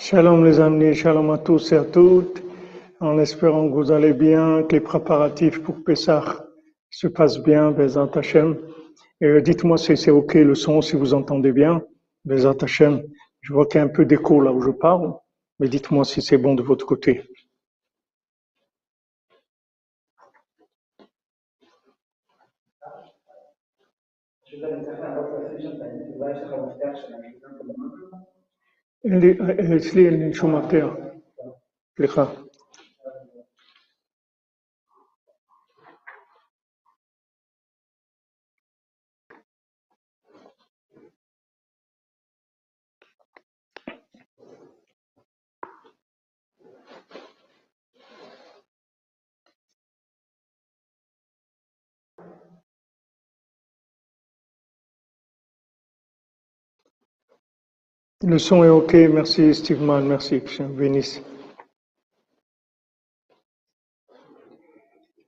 Shalom les amis, shalom à tous et à toutes, en espérant que vous allez bien, que les préparatifs pour Pessah se passent bien, Bezat Hashem. Et dites-moi si c'est ok le son, si vous entendez bien, Bezat Hashem. Je vois qu'il y a un peu d'écho là où je parle, mais dites-moi si c'est bon de votre côté. اللي اللي تسلي اللي فيها في Le son est OK, merci Steve Mann, merci, que bénisse.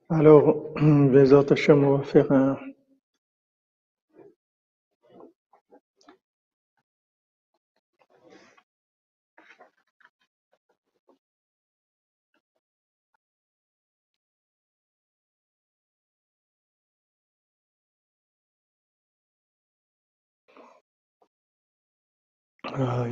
Alors, Bézat Hashem, on va faire un. La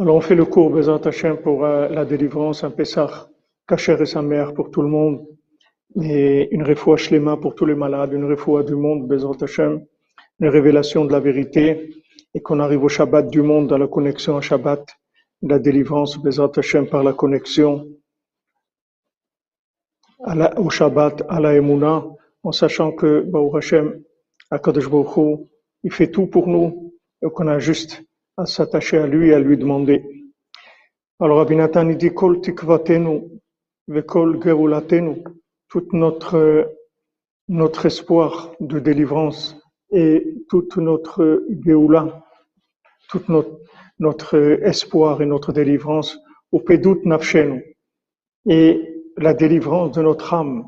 Alors on fait le cours Bezat Hashem pour euh, la délivrance, un Pessah, Kacher et sa mère pour tout le monde, et une refoua shlema pour tous les malades, une refoua du monde, Bezat Hashem, une révélation de la vérité, et qu'on arrive au Shabbat du monde, à la connexion à Shabbat, la délivrance, Bezat Hashem, par la connexion au Shabbat, à la Emouna, en sachant que, Baruch Hashem, Akadosh Baruch Hu, il fait tout pour nous, et qu'on a juste à s'attacher à lui et à lui demander. Alors, Rabbi Nathan, il dit, Kol tikvatenu, vekol gerulatenu, toute notre, notre espoir de délivrance et toute notre geoula, tout notre, notre espoir et notre délivrance, au pedut nafshenu, et la délivrance de notre âme,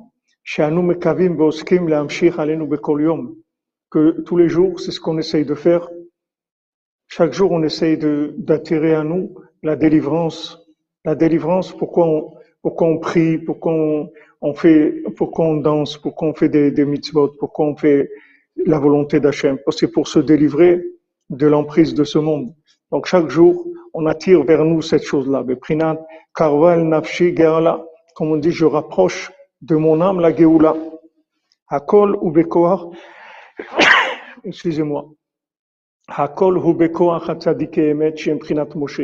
que tous les jours, c'est ce qu'on essaye de faire. Chaque jour, on essaye d'attirer à nous la délivrance. La délivrance, pourquoi on, pourquoi on prie, pourquoi on, on fait, pourquoi on danse, pourquoi on fait des, mitzvot, pourquoi on fait la volonté d'Hachem. C'est pour se délivrer de l'emprise de ce monde. Donc chaque jour, on attire vers nous cette chose-là. Karval nafshi geala. Comme on dit, je rapproche de mon âme la geoula. Hakol ou. Excusez-moi. Hakol Moshe.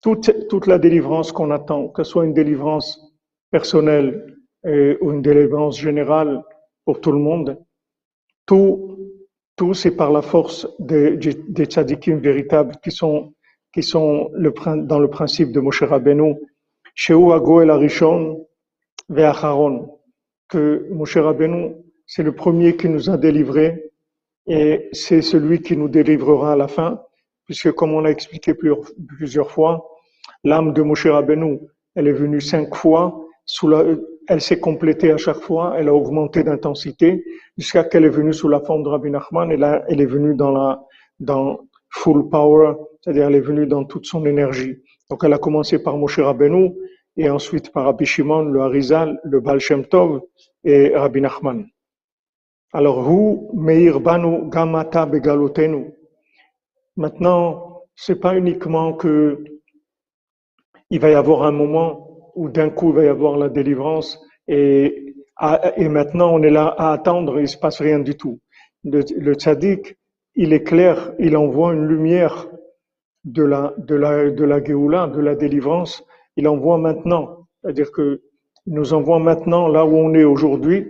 Toute, toute la délivrance qu'on attend, que ce soit une délivrance personnelle euh, ou une délivrance générale pour tout le monde, tout, tout c'est par la force des, des tzadikim véritables qui sont, qui sont le, dans le principe de Moshe Rabbeinu, Sheu Hagoel Arishon Ve'acharon, que Moshe Rabbeinu, c'est le premier qui nous a délivrés et c'est celui qui nous délivrera à la fin, puisque comme on a expliqué plusieurs fois, l'âme de Moshe Rabbeinu, elle est venue cinq fois, sous la, elle s'est complétée à chaque fois, elle a augmenté d'intensité, jusqu'à qu'elle est venue sous la forme de Rabbi Nachman, et là, elle est venue dans la, dans full power, c'est-à-dire elle est venue dans toute son énergie. Donc elle a commencé par Moshe Rabbeinu, et ensuite par Rabbi Shimon, le Harizal, le Baal Shem Tov, et Rabbi Nachman. Alors, vous, Meir Banu Gamata Begalotenu. Maintenant, c'est pas uniquement que il va y avoir un moment où d'un coup il va y avoir la délivrance et et maintenant, on est là à attendre, il se passe rien du tout. Le, le tzaddik, il est clair, il envoie une lumière de la, de la, de la de la délivrance, il envoie maintenant. C'est-à-dire que il nous envoie maintenant là où on est aujourd'hui,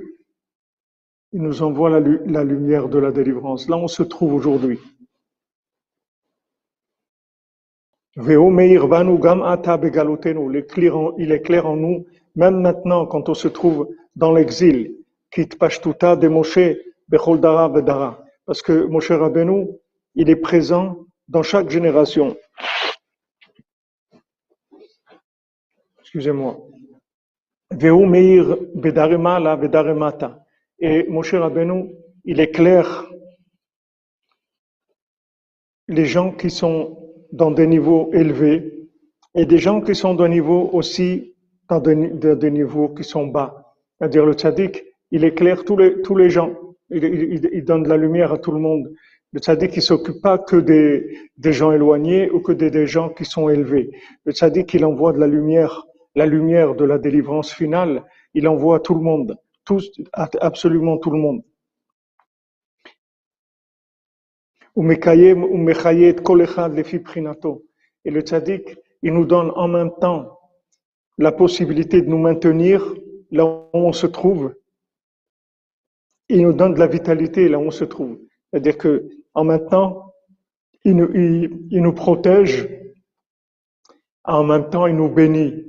il nous envoie la, la lumière de la délivrance. Là, on se trouve aujourd'hui. Il est clair en nous, même maintenant, quand on se trouve dans l'exil. Parce que Moshe Rabbeinu, il est présent dans chaque génération. Excusez-moi. Et Moshe Rabbeinu, il éclaire les gens qui sont dans des niveaux élevés et des gens qui sont d'un niveau aussi dans des, niveaux qui sont bas. C'est-à-dire le tzaddik, il éclaire tous les, tous les gens. Il, donne de la lumière à tout le monde. Le tzaddik, il s'occupe pas que des, des gens éloignés ou que des, des gens qui sont élevés. Le tzaddik, il envoie de la lumière, la lumière de la délivrance finale, il envoie à tout le monde, tous, absolument tout le monde. Et le tzaddik, il nous donne en même temps la possibilité de nous maintenir là où on se trouve. Il nous donne de la vitalité là où on se trouve. C'est-à-dire que en même temps, il nous, il, nous protège, en même temps, il nous bénit.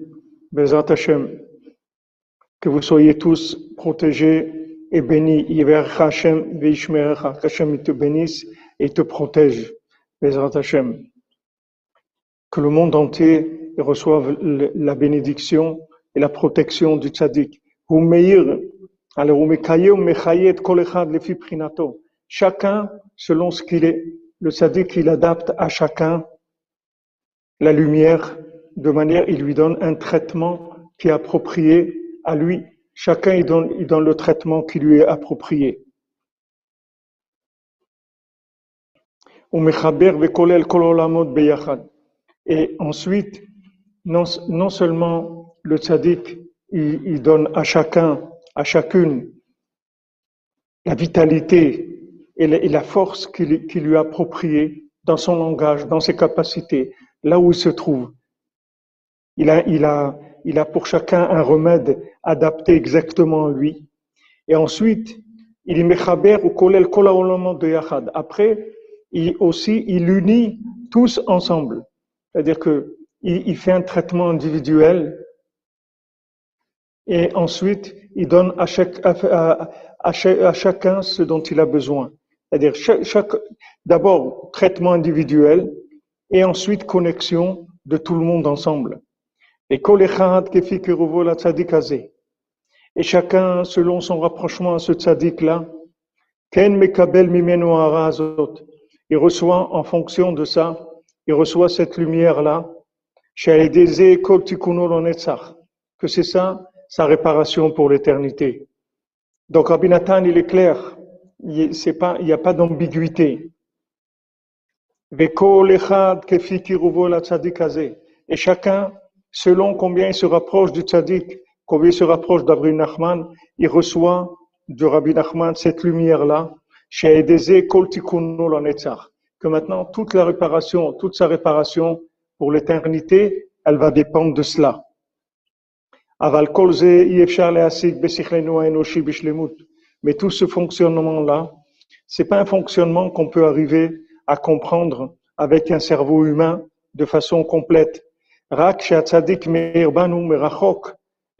Bezat Hashem, que vous soyez tous protégés et bénis. Hashem, Hashem te bénisse et te protège. Bezrat Hashem. Que le monde entier reçoive la bénédiction et la protection du tzaddik. Chacun selon ce qu'il est. Le tzaddik, il adapte à chacun la lumière de manière, il lui donne un traitement qui est approprié à lui. Chacun, il donne, il donne le traitement qui lui est approprié. Et ensuite, non, non seulement le tzaddik, il, donne à chacun, à chacune, la vitalité et la, force qui, qui lui est appropriée dans son langage, dans ses capacités, là où il se trouve. Il a, il a, il a pour chacun un remède adapté exactement à lui. Et ensuite, il y mechaber ou kolel de yachad. Après, il aussi, il unit tous ensemble. C'est-à-dire que il, fait un traitement individuel et ensuite il donne à, chaque, à, à, chacun ce dont il a besoin. C'est-à-dire chaque, chaque d'abord traitement individuel et ensuite connexion de tout le monde ensemble. Et et chacun selon son rapprochement à ce tzaddik là, ken mekabel mimenu il reçoit en fonction de ça, il reçoit cette lumière-là, que c'est ça sa réparation pour l'éternité. Donc Rabbi Nathan, il est clair, il n'y a pas d'ambiguïté. Et chacun, selon combien il se rapproche du tzaddik, combien il se rapproche d'Abri Nachman, il reçoit de Rabbi Nachman cette lumière-là, que maintenant toute la réparation, toute sa réparation pour l'éternité, elle va dépendre de cela. Mais tout ce fonctionnement-là, c'est pas un fonctionnement qu'on peut arriver à comprendre avec un cerveau humain de façon complète. Le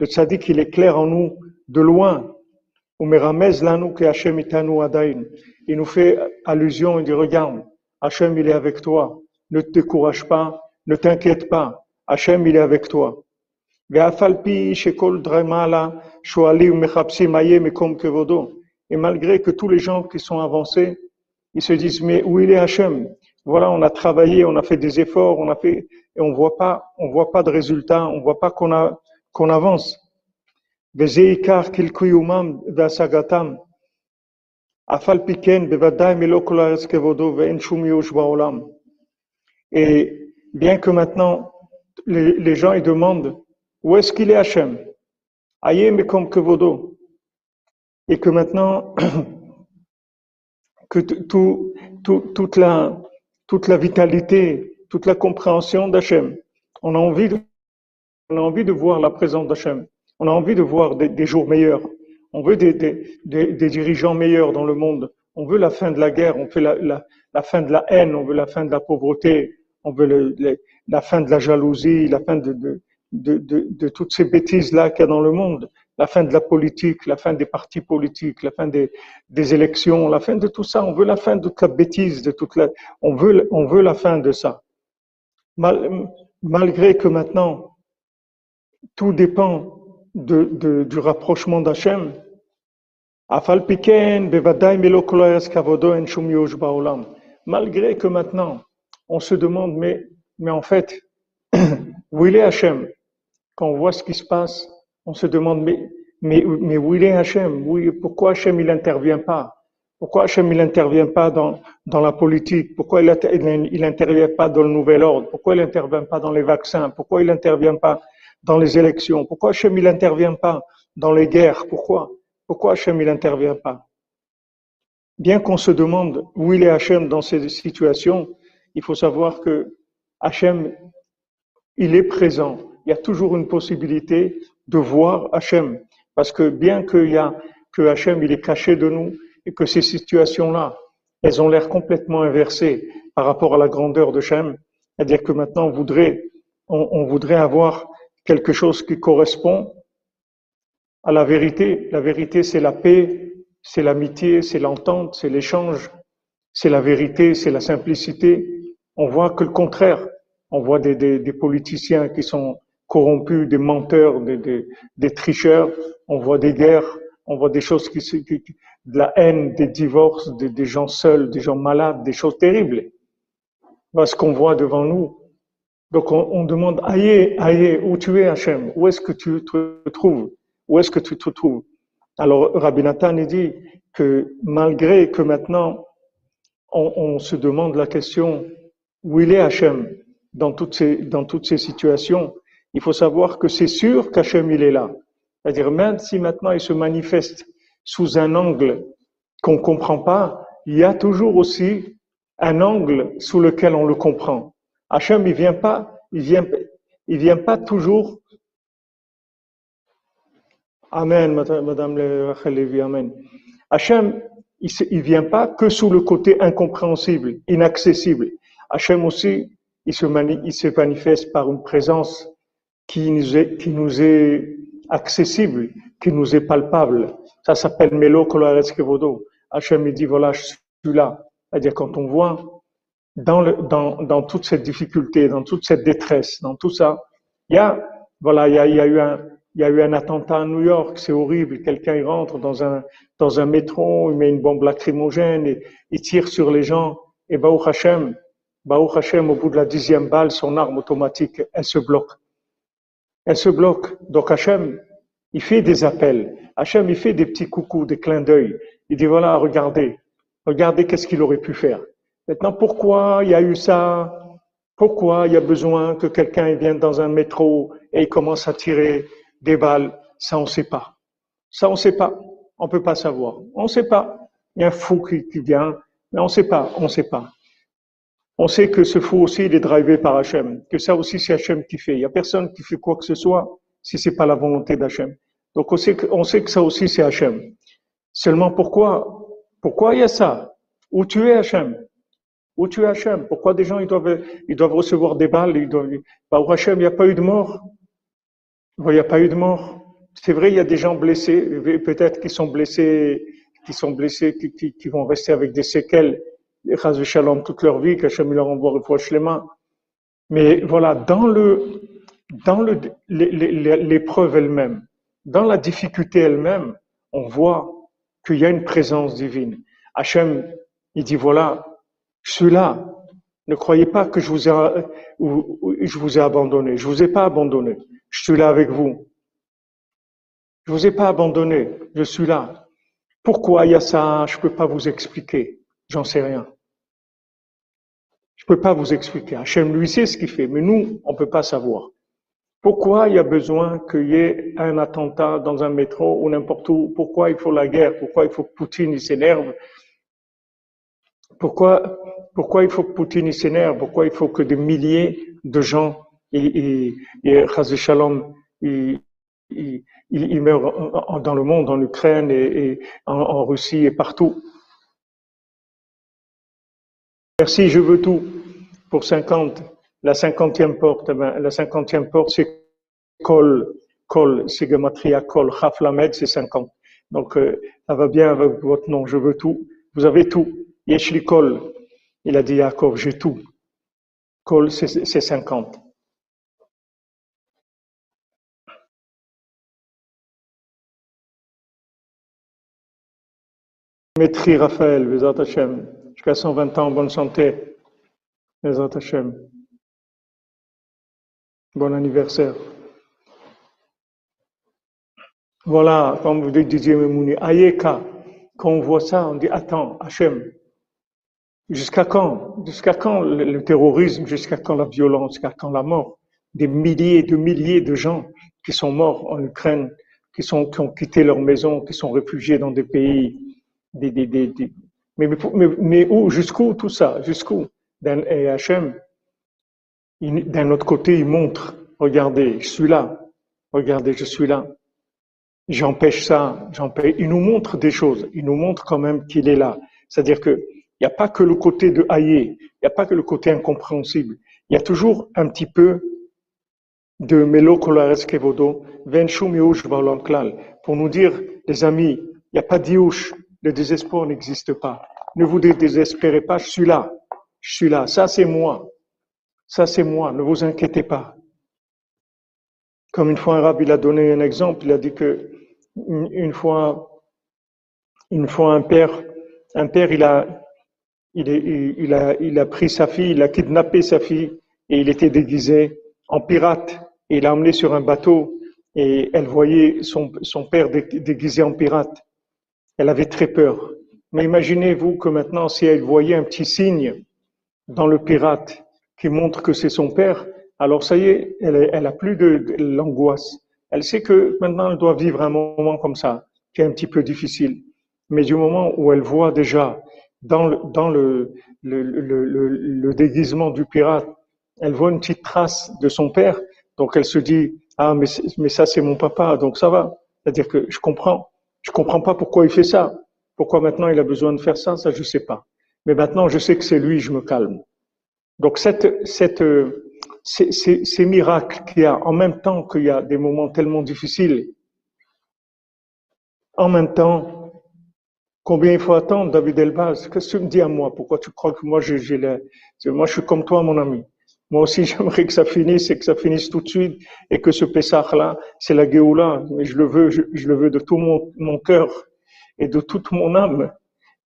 tzaddik, il est clair en nous de loin. Il nous fait allusion, il dit, regarde, Hachem, il est avec toi. Ne te décourage pas, ne t'inquiète pas. Hachem, il est avec toi. Et malgré que tous les gens qui sont avancés, ils se disent, mais où il est Hachem? Voilà, on a travaillé, on a fait des efforts, on a fait, et on voit pas, on voit pas de résultats, on voit pas qu'on a, qu'on avance. Et bien que maintenant, les, gens ils demandent où est-ce qu'il est Hachem? Et que maintenant, toute, la, vitalité, toute la compréhension d'Hachem, on a envie de voir la présence d'Hachem. On a envie de voir des, jours meilleurs. On veut des, dirigeants meilleurs dans le monde. On veut la fin de la guerre. On veut la, fin de la haine. On veut la fin de la pauvreté. On veut la fin de la jalousie, la fin de, toutes ces bêtises-là qu'il y a dans le monde la fin de la politique, la fin des partis politiques, la fin des, élections, la fin de tout ça. On veut la fin de toute la bêtise, de toute la, on veut, on veut la fin de ça. Mal, malgré que maintenant, tout dépend de, de, du rapprochement d'Hachem. Malgré que maintenant, on se demande, mais, mais en fait, où il est Hachem? Quand on voit ce qui se passe, on se demande, mais, mais, mais où il est Hachem? Pourquoi Hachem il n'intervient pas? Pourquoi Hachem il n'intervient pas dans, dans la politique? Pourquoi il n'intervient pas dans le nouvel ordre? Pourquoi il n'intervient pas dans les vaccins? Pourquoi il n'intervient pas dans les élections Pourquoi Hachem il n'intervient pas dans les guerres? Pourquoi? Pourquoi Hachem il n'intervient pas? Bien qu'on se demande où il est Hachem dans ces situations, il faut savoir que Hachem, il est présent. Il y a toujours une possibilité de voir Hachem. Parce que bien qu'il y a, que Hachem, il est caché de nous et que ces situations-là, elles ont l'air complètement inversées par rapport à la grandeur de Hachem, c'est-à-dire que maintenant on voudrait, on, voudrait avoir quelque chose qui correspond à la vérité. La vérité, c'est la paix, c'est l'amitié, c'est l'entente, c'est l'échange, c'est la vérité, c'est la simplicité. On voit que le contraire. On voit des, des, politiciens qui sont corrompus, des menteurs, des, des, tricheurs. On voit des guerres, on voit des choses qui, qui de la haine, des divorces, des, gens seuls, des gens malades, des choses terribles. Voilà ce qu'on voit devant nous. Donc on, on demande, aïe, aïe, où tu es Hachem? Où est-ce que tu te trouves? Où est-ce que tu te trouves? Alors Rabbi Nathan dit que malgré que maintenant on, se demande la question, où il est Hachem dans toutes ces, dans toutes ces situations, il faut savoir que c'est sûr qu'Hachem il est là. C'est-à-dire même si maintenant il se manifeste sous un angle qu'on ne comprend pas, il y a toujours aussi un angle sous lequel on le comprend. Hachem il vient pas, il vient, il vient pas toujours. Amen, Madame Lévi, Amen. Hachem, il, il vient pas que sous le côté incompréhensible, inaccessible. Hachem aussi, il se, il se manifeste par une présence qui nous est, qui nous est accessible, qui nous est palpable. Ça s'appelle Melo Kolareskevodo. Hachem me dit, voilà, je suis là. C'est-à-dire quand on voit dans, le, dans, dans toute cette difficulté, dans toute cette détresse, dans tout ça, il y a, voilà, il y a, il y a eu un, il y a eu un attentat à New York, c'est horrible. Quelqu'un il rentre dans un dans un métro, il met une bombe lacrymogène et il tire sur les gens. Et Baruch Hashem, Baruch Hashem, au bout de la dixième balle, son arme automatique, elle se bloque elle se bloque. Donc Hachem, il fait des appels. Hachem, il fait des petits coucous, des clins d'œil. Il dit voilà, regardez, regardez qu'est-ce qu'il aurait pu faire. Maintenant, pourquoi il y a eu ça? Pourquoi il y a besoin que quelqu'un vienne dans un métro et commence à tirer des balles? Ça, on ne sait pas. Ça, on ne sait pas. On ne peut pas savoir. On ne sait pas. Il y a un fou qui, vient, mais on ne sait pas. On ne sait pas. On sait que ce fou aussi, il est drivé par Hachem, que ça aussi c'est Hachem qui fait. Il n'y a personne qui fait quoi que ce soit si c'est pas la volonté d'Hachem. Donc on sait, que, on sait que ça aussi c'est Hachem. Seulement pourquoi, pourquoi il y a ça? Où tu es Hachem? Où tu es Hachem? Pourquoi des gens ils doivent, ils doivent recevoir des balles bah, où Hachem, il n'y a pas eu de mort. Il n'y a pas eu de mort. C'est vrai, il y a des gens blessés, peut-être qui sont blessés, qui sont blessés, qui, vont rester avec des séquelles Chaz Shalom toute leur vie, qu'Hachem leur envoie les mains. Mais voilà, dans le, dans le, l'épreuve elle-même, dans la difficulté elle-même, on voit qu'il y a une présence divine. Hachem, il dit voilà, je suis là. Ne croyez pas que je vous ai, abandonné. Je vous ai pas abandonné. Je suis là avec vous. Je vous ai pas abandonné. Je suis là. Pourquoi il y a ça? Je peux pas vous expliquer? J'en sais rien. Je peux pas vous expliquer. Hachem lui sait ce qu'il fait, mais nous, on peut pas savoir. Pourquoi il y a besoin qu'il y ait un attentat dans un métro ou n'importe où? Pourquoi il faut la guerre? Pourquoi il faut que Poutine s'énerve? Pourquoi, pourquoi il faut que Poutine s'énerve? Pourquoi il faut que des milliers de gens, et, et, Shalom, ils, meurent dans le monde, en Ukraine et, en, Russie et partout Merci, je veux tout. Pour 50, la cinquantième porte, eh ben, la cinquantième porte, c'est Kol, Kol, c'est Gematria Kol, Chaflamed, c'est 50. Donc, euh, ça va bien avec votre nom, je veux tout. Vous avez tout. Yeshli Kol, il a dit Yaakov, j'ai tout. Kol, c'est 50. Maîtri Raphaël, Vezat Hashem, jusqu'à 120 ans, bonne santé. Vezat Hashem. Bon anniversaire. Voilà, comme vous disiez, Memouni, Ayeka, quand on voit ça, on dit Attends, Hachem, Jusqu'à quand? Jusqu'à quand le, terrorisme? Jusqu'à quand la violence? Jusqu'à quand la mort? Des milliers et de milliers de gens qui sont morts en Ukraine, qui, sont, qui ont quitté leur maison, qui sont réfugiés dans des pays. Mais, où Jusqu'où tout ça? Jusqu'où? Et Hachem, d'un autre côté, il montre, regardez, je suis là, regardez, je suis là. J'empêche ça. Il nous montre des choses, il nous montre quand même qu'il est là. C'est-à-dire que il n'y a pas que le côté de haïer, il n'y a pas que le côté incompréhensible. Il y a toujours un petit peu de Melo Kevodo, pour nous dire, les amis, il n'y a pas d'Iouch, le désespoir n'existe pas. Ne vous désespérez pas, je suis là, je suis là, ça c'est moi, ça c'est moi, ne vous inquiétez pas. Comme une fois un rab, il a donné un exemple, il a dit que une fois, une fois un père, un père, il a, il, a, pris sa fille, il a kidnappé sa fille et il était déguisé en pirate et il l'a emmené sur un bateau et elle voyait son, père déguisé en pirate. Elle avait très peur. Mais imaginez-vous que maintenant, si elle voyait un petit signe dans le pirate qui montre que c'est son père, alors ça y est, elle, elle a plus de l'angoisse. Elle sait que maintenant elle doit vivre un moment comme ça, qui est un petit peu difficile. Mais du moment où elle voit déjà dans le, déguisement du pirate, elle voit une petite trace de son père, donc elle se dit ah mais ça c'est mon papa, donc ça va. C'est-à-dire que je comprends, je comprends pas pourquoi il fait ça, pourquoi maintenant il a besoin de faire ça, ça je sais pas. Mais maintenant je sais que c'est lui, je me calme. Donc cette ces, ces miracles qu'il y a en même temps qu'il y a des moments tellement difficiles, en même temps Combien il faut attendre, David Elbaz? Qu'est-ce que tu me dis à moi? Pourquoi tu crois que moi, j'ai moi, je suis comme toi, mon ami. Moi aussi, j'aimerais que ça finisse et que ça finisse tout de suite et que ce Pessah-là, c'est la Géoula. Mais je le veux, je, le veux de tout mon, mon cœur et de toute mon âme.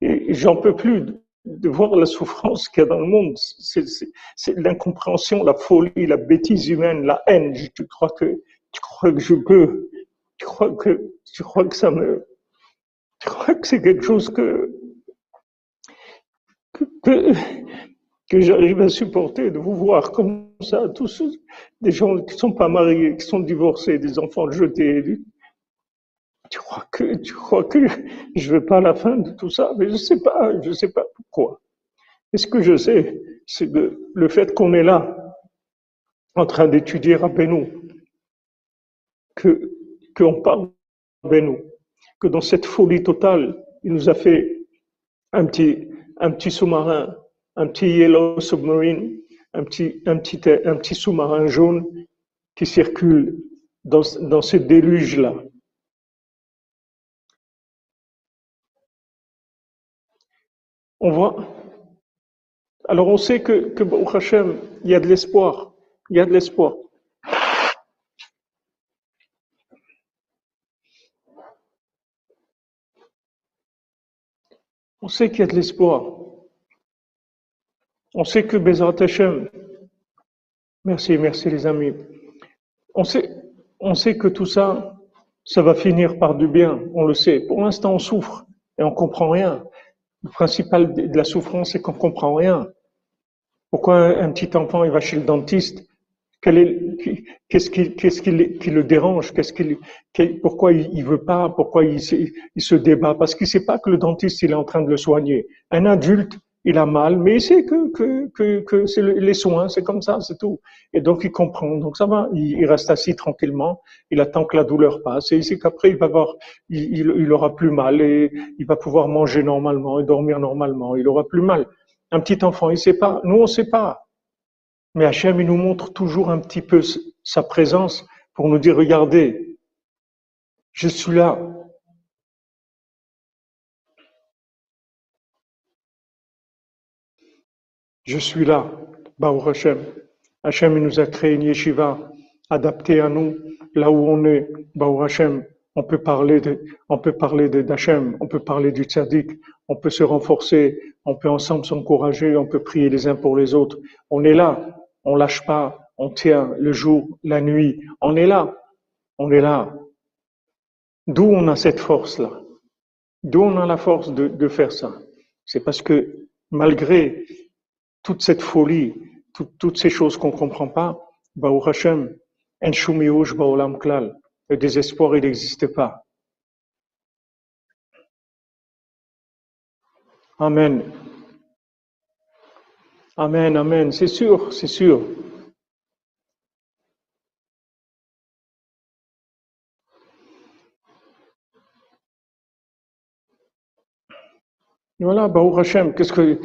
Et, j'en peux plus de, voir la souffrance qu'il y a dans le monde. C'est l'incompréhension, la folie, la bêtise humaine, la haine. Tu crois que, tu crois que je peux, tu crois que, tu crois que ça me, je crois que c'est quelque chose que, que, que, j'arrive à supporter, de vous voir comme ça, tous des gens qui ne sont pas mariés, qui sont divorcés, des enfants jetés. Tu crois que, tu crois que je ne veux pas la fin de tout ça, mais je ne sais pas, je sais pas pourquoi. Et ce que je sais, c'est le fait qu'on est là, en train d'étudier à Benoît, que, qu'on parle à Benoît, que dans cette folie totale, il nous a fait un petit, un petit sous-marin, un petit yellow submarine, un petit, un petit, un petit sous-marin jaune qui circule dans, ce déluge-là. On voit. Alors on sait que, que Hashem, il y a de l'espoir. Il y a de l'espoir. On sait qu'il y a de l'espoir. On sait que Bezrat Hashem, merci, merci les amis. On sait, que tout ça, ça va finir par du bien, on le sait. Pour l'instant, on souffre et on comprend rien. Le principal de la souffrance, c'est qu'on comprend rien. Pourquoi un petit enfant, il va chez le dentiste, Qu'est-ce qui, qui, le dérange? Pourquoi il, veut pas? Pourquoi il, se débat? Parce qu'il sait pas que le dentiste il est en train de le soigner. Un adulte, il a mal, mais il sait que, c'est les soins, c'est comme ça, c'est tout. Et donc il comprend, donc ça va, il, reste assis tranquillement, il attend que la douleur passe, et il sait qu'après il va avoir, il, il, aura plus mal, et il va pouvoir manger normalement et dormir normalement, il aura plus mal. Un petit enfant, il sait pas, nous on sait pas. Mais Hachem, il nous montre toujours un petit peu sa présence pour nous dire, regardez, je suis là, Je suis là, Baou Hashem. Hashem nous a créé une yeshiva adaptée à nous, là où on est, Baou Hashem. On peut parler de, on peut parler d'Hachem, on peut parler du tzaddik, on peut se renforcer, on peut ensemble s'encourager, on peut prier les uns pour les autres. On est là, on lâche pas, on tient le jour, la nuit, on est là, on est là. D'où on a cette force-là? D'où on a la force de, de faire ça? C'est parce que malgré toute cette folie, toutes ces choses qu'on ne comprend pas, Hashem, le désespoir, il n'existe pas. Amen. Amen, amen. C'est sûr, c'est sûr. Voilà, Baou Hashem, qu'est-ce que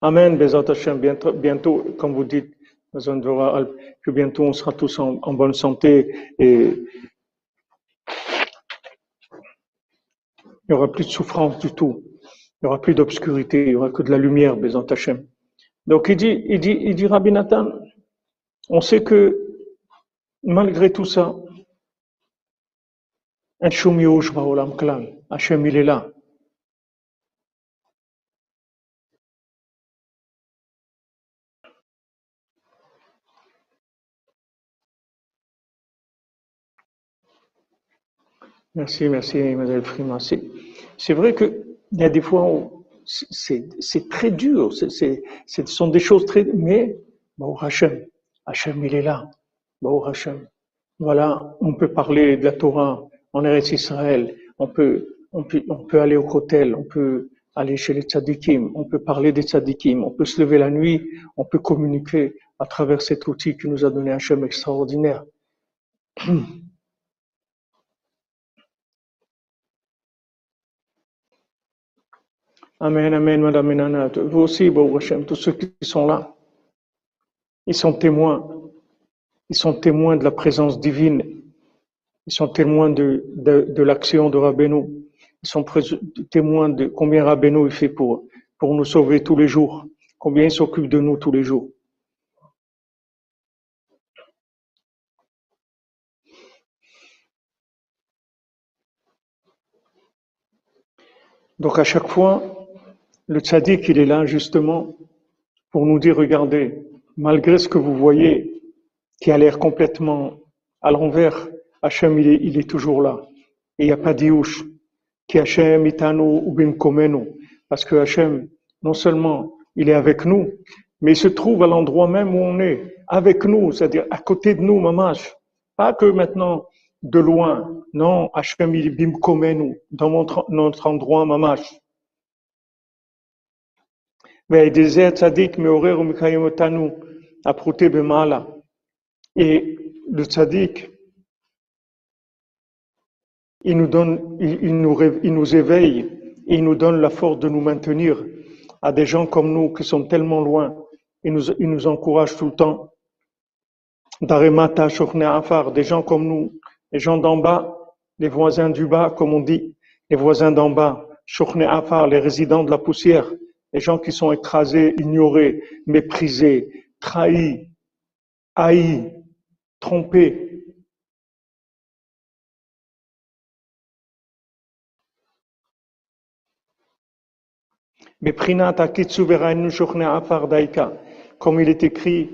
Amen, Bezat Hashem, bientôt, bientôt, comme vous dites, que bientôt on sera tous en, bonne santé et il n'y aura plus de souffrance du tout. Il n'y aura plus d'obscurité, il n'y aura que de la lumière, Bezat Hashem. Donc il dit, il dit, il dit Rabbi Nathan, on sait que malgré tout ça, Hashem il est là. Merci, merci, Mademoiselle Frima. C'est vrai qu'il y a des fois où c'est très dur, ce sont des choses très. Mais, bon, Hachem, Hachem, il est là. Bon, Hachem. Voilà, on peut parler de la Torah en Eretz Israël, on peut, on peut, on peut aller au hôtel, on peut aller chez les tzadikim, on peut parler des tzadikim, on peut se lever la nuit, on peut communiquer à travers cet outil qui nous a donné Hachem extraordinaire. Amen, Amen, Madame Nana. Vous aussi, tous ceux qui sont là, ils sont témoins. Ils sont témoins de la présence divine. Ils sont témoins de, l'action de Rabbeinu. Ils sont témoins de combien Rabbeinu fait pour, pour nous sauver tous les jours. Combien il s'occupe de nous tous les jours. Donc à chaque fois, le tzaddik, il est là justement pour nous dire, regardez, malgré ce que vous voyez, qui a l'air complètement à l'envers, Hachem, il est, il est toujours là. Et il n'y a pas d'iouche. Qui Hachem itano ubim komenu. Parce que Hachem, non seulement il est avec nous, mais il se trouve à l'endroit même où on est, avec nous, c'est-à-dire à côté de nous, mamash. Pas que maintenant de loin. Non, Hachem il est bim komenu, dans notre, notre endroit, mamash. Et le tzaddik, il nous donne, il, nous, il nous éveille, il nous donne la force de nous maintenir à des gens comme nous qui sont tellement loin. Il nous, il nous encourage tout le temps. Daremata Afar, des gens comme nous, les gens d'en bas, les voisins du bas, comme on dit, les voisins d'en bas, Afar, les résidents de la poussière, les gens qui sont écrasés, ignorés, méprisés, trahis, haïs, trompés. Comme il est écrit,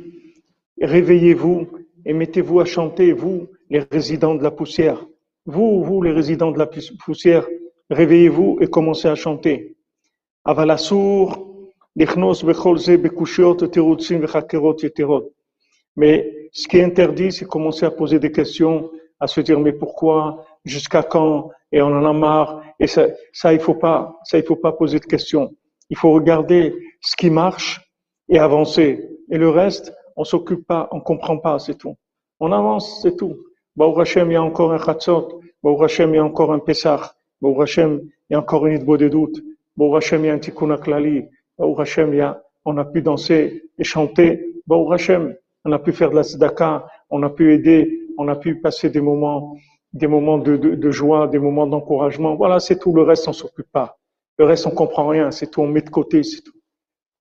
réveillez-vous et mettez-vous à chanter, vous, les résidents de la poussière. Vous, vous, les résidents de la poussière, réveillez-vous et commencez à chanter. אבל אסור Mais ce qui est interdit, c'est commencer à poser des questions, à se dire mais pourquoi, jusqu'à quand, et on en a marre. Et ça, ça il faut pas, ça il faut pas poser de questions. Il faut regarder ce qui marche et avancer. Et le reste, on s'occupe pas, on comprend pas, c'est tout. On avance, c'est tout. Baou Hashem, il y a encore un Chatzot. Baou Hashem, il y a encore un Pessah. Baou Hashem, il y a encore une Idbo des doutes. Baou Hashem, il y a un Tikkun Aklali. Baou Hashem, il y a, on a pu danser et chanter. Baou Hashem, on a pu faire de la tzedaka, on a pu aider, on a pu passer des moments, des moments de joie, des moments d'encouragement. Voilà, c'est tout. Le reste, on s'occupe pas. Le reste, on comprend rien. C'est tout. On met de côté. C'est tout.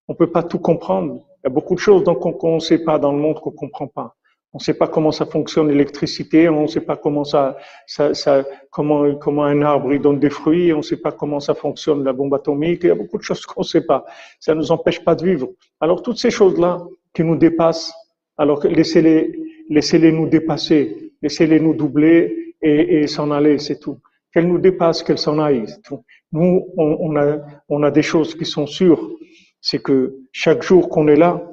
On peut pas tout comprendre. Il y a beaucoup de choses donc qu'on ne sait pas dans le monde qu'on comprend pas. On ne sait pas comment ça fonctionne l'électricité, on ne sait pas comment ça, ça, ça, comment, comment un arbre il donne des fruits, on ne sait pas comment ça fonctionne la bombe atomique. Il y a beaucoup de choses qu'on ne sait pas. Ça ne nous empêche pas de vivre. Alors toutes ces choses-là qui nous dépassent, alors laissez-les, laissez-les nous dépasser, laissez-les nous doubler et, s'en aller, c'est tout. Qu'elles nous dépassent, qu'elles s'en aillent, c'est tout. Nous, on, on, a, on a des choses qui sont sûres, c'est que chaque jour qu'on est là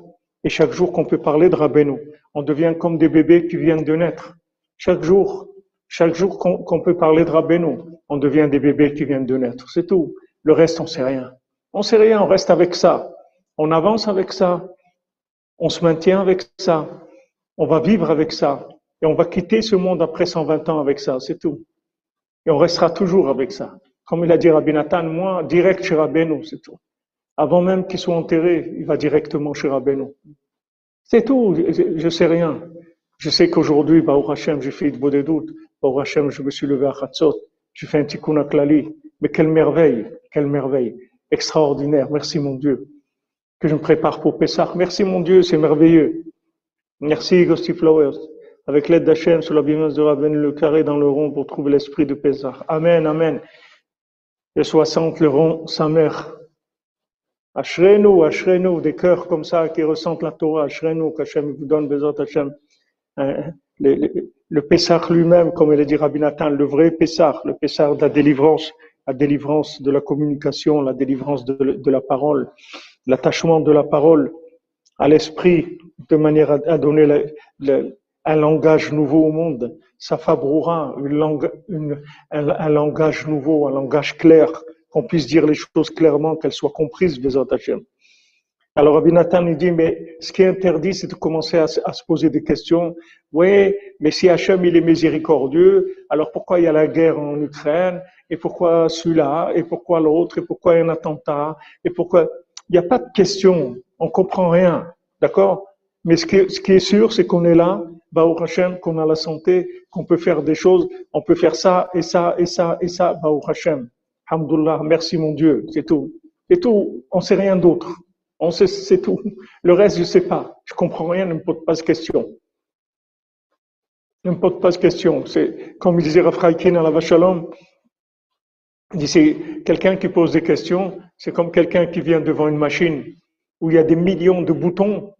et chaque jour qu'on peut parler de Rabbeinu, on devient comme des bébés qui viennent de naître. Chaque jour, chaque jour qu'on peut parler de Rabbeinu, on devient des bébés qui viennent de naître. C'est tout. Le reste, on sait rien. On sait rien, on reste avec ça. On avance avec ça. On se maintient avec ça. On va vivre avec ça. Et on va quitter ce monde après 120 ans avec ça. C'est tout. Et on restera toujours avec ça. Comme il a dit Rabbi Nathan, moi, direct chez Rabbeinu, c'est tout. Avant même qu'il soit enterré, il va directement chez Rabbeinu. C'est tout, je, je, sais rien. Je sais qu'aujourd'hui, au Hachem, j'ai fait de des doutes. Au Hachem, je me suis levé à Khatzot. J'ai fait un tikkun aklali. Mais quelle merveille, quelle merveille. Extraordinaire. Merci mon Dieu. Que je me prépare pour Pessah. Merci mon Dieu, c'est merveilleux. Merci Ghosty Flowers. Avec l'aide d'Hachem, sur la bienveillance de Rabben, le carré dans le rond pour trouver l'esprit de Pessah. Amen, amen. Le 60, le rond, sa mère. Ashrenu, Ashrenu, des cœurs comme ça qui ressentent la Torah, Ashrenu, qu'Hachem vous donne autres Hachem. Hein, le, le, le Pessah lui-même, comme il dit Rabbi Nathan, le vrai Pessah, le Pessah de la délivrance, la délivrance de la communication, la délivrance de, la parole, l'attachement de la parole à l'esprit, de manière à, donner le, le, un langage nouveau au monde. Ça fabriquera une langue, un langage nouveau, un langage clair, qu'on puisse dire les choses clairement, qu'elles soient comprises des autres Hachem. Alors Rabbi Nathan il dit, mais ce qui est interdit, c'est de commencer à, se poser des questions. Oui, mais si Hachem il est miséricordieux, alors pourquoi il y a la guerre en Ukraine? Et pourquoi celui-là? Et pourquoi l'autre? Et pourquoi un attentat? Et pourquoi? Il n'y a pas de questions. On comprend rien. D'accord? Mais ce qui, est sûr, c'est qu'on est là, Baou Hachem, qu'on a la santé, qu'on peut faire des choses. On peut faire ça et ça et ça et ça, Baou Hachem. Alhamdulillah, merci mon Dieu, c'est tout. C'est tout, on sait rien d'autre. On sait, c'est tout. Le reste, je sais pas. Je comprends rien, ne me pose pas de questions. Ne me pose pas de questions. C'est, comme il disait Rafraïkin à la Vachalom, il c'est quelqu'un qui pose des questions, c'est comme quelqu'un qui vient devant une machine où il y a des millions de boutons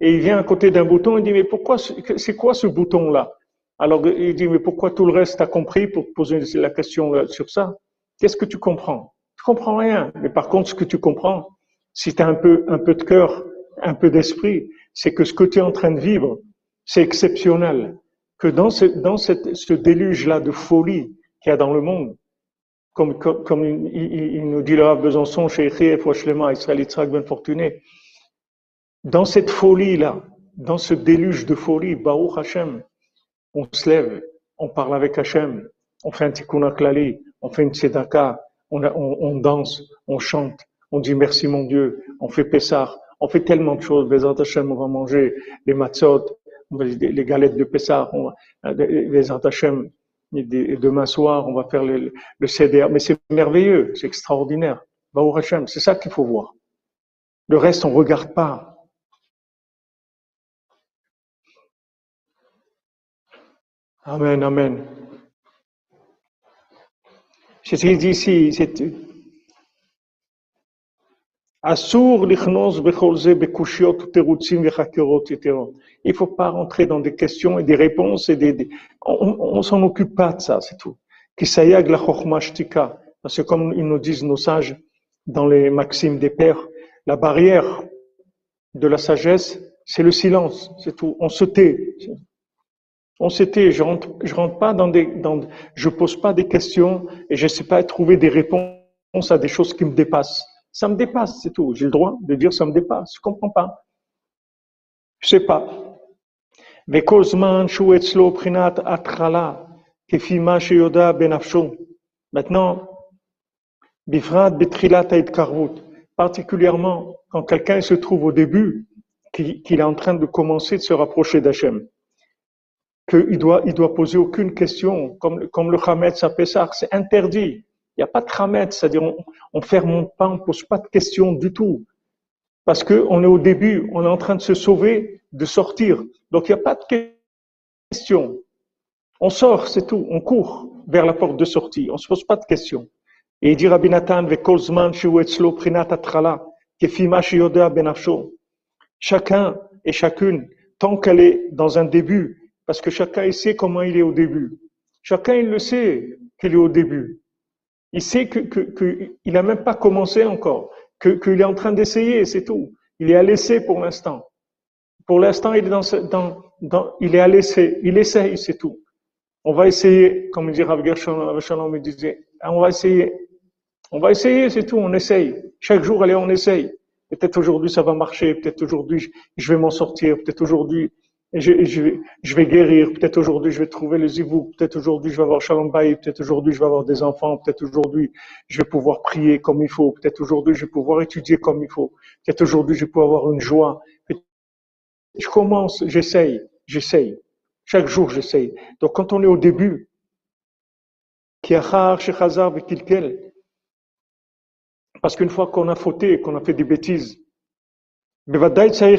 et il vient à côté d'un bouton et dit, mais pourquoi, c'est quoi ce bouton-là? Alors, il dit, mais pourquoi tout le reste t'as compris pour poser la question sur ça? Qu'est-ce que tu comprends? Tu comprends rien. Mais par contre, ce que tu comprends, si tu as un peu, un peu de cœur, un peu d'esprit, c'est que ce que tu es en train de vivre, c'est exceptionnel. Que dans ce, dans cette, ce déluge-là de folie qu'il y a dans le monde, comme, comme, il, nous dit là Besançon, chez Israël Yitzhak Ben Fortuné, dans cette folie-là, dans ce déluge de folie, Baruch Hashem, on se lève, on parle avec Hashem, on fait un tikkun klali, on fait une tzedaka, on, danse, on chante, on dit merci mon Dieu, on fait Pessah, on fait tellement de choses. Les Hashem, on va manger les matzot, les galettes de Pessah, on les Hashem, demain soir, on va faire le, CDR. Mais c'est merveilleux, c'est extraordinaire. Baou Hashem, c'est ça qu'il faut voir. Le reste, on regarde pas. Amen, amen. C'est Assour lichnos becholze bekushiot terutzim vechakerot Il ne faut pas rentrer dans des questions et des réponses et des, on, on s'en occupe pas de ça, c'est tout. Kisayag la. Parce que comme ils nous disent nos sages dans les maximes des pères, La barrière de la sagesse, c'est le silence, c'est tout. On se tait. On se tait. Je rentre, je rentre pas dans des, je pose pas des questions et je sais pas trouver des réponses à des choses qui me dépassent. Ça me dépasse, c'est tout. J'ai le droit de dire ça me dépasse. Je comprends pas. Je sais pas. Mais prinat atrala Maintenant, bifrat betrilat particulièrement quand quelqu'un se trouve au début, qu'il est en train de commencer de se rapprocher d'Hachem, qu'il doit, il doit poser aucune question, comme, le Hametz à Pessah, c'est interdit. Il n'y a pas de Hametz, c'est-à-dire on, on ferme pas, on pose pas de questions du tout. Parce qu'on est au début, on est en train de se sauver, de sortir. Donc il n'y a pas de question. On sort, c'est tout, on court vers la porte de sortie, on ne se pose pas de questions. Et il dit Rabbi Nathan, Chacun et chacune, tant qu'elle est dans un début, parce que chacun sait comment il est au début. Chacun il le sait qu'il est au début. Il sait que, que, n'a même pas commencé encore, qu'il est en train d'essayer, c'est tout. Il est à l'essai pour l'instant. Pour l'instant, il est dans, dans, dans, il est à l'essai, il essaye, c'est tout. On va essayer, comme dit Rav Gershon, me disait, on va essayer. On va essayer, c'est tout, on essaye. Chaque jour, allez, on essaye. Peut-être aujourd'hui, ça va marcher. Peut-être aujourd'hui, je vais m'en sortir. Peut-être aujourd'hui, je, vais guérir. Peut-être aujourd'hui, je vais trouver le zivou. Peut-être aujourd'hui, je vais avoir shalom Peut-être aujourd'hui, je vais avoir des enfants. Peut-être aujourd'hui, je vais pouvoir prier comme il faut. Peut-être aujourd'hui, je vais pouvoir étudier comme il faut. Peut-être aujourd'hui, je vais pouvoir avoir une joie. Je commence, j'essaye, j'essaye. Chaque jour, j'essaye. Donc, quand on est au début, parce qu'une fois qu'on a fauté, qu'on a fait des bêtises, c'est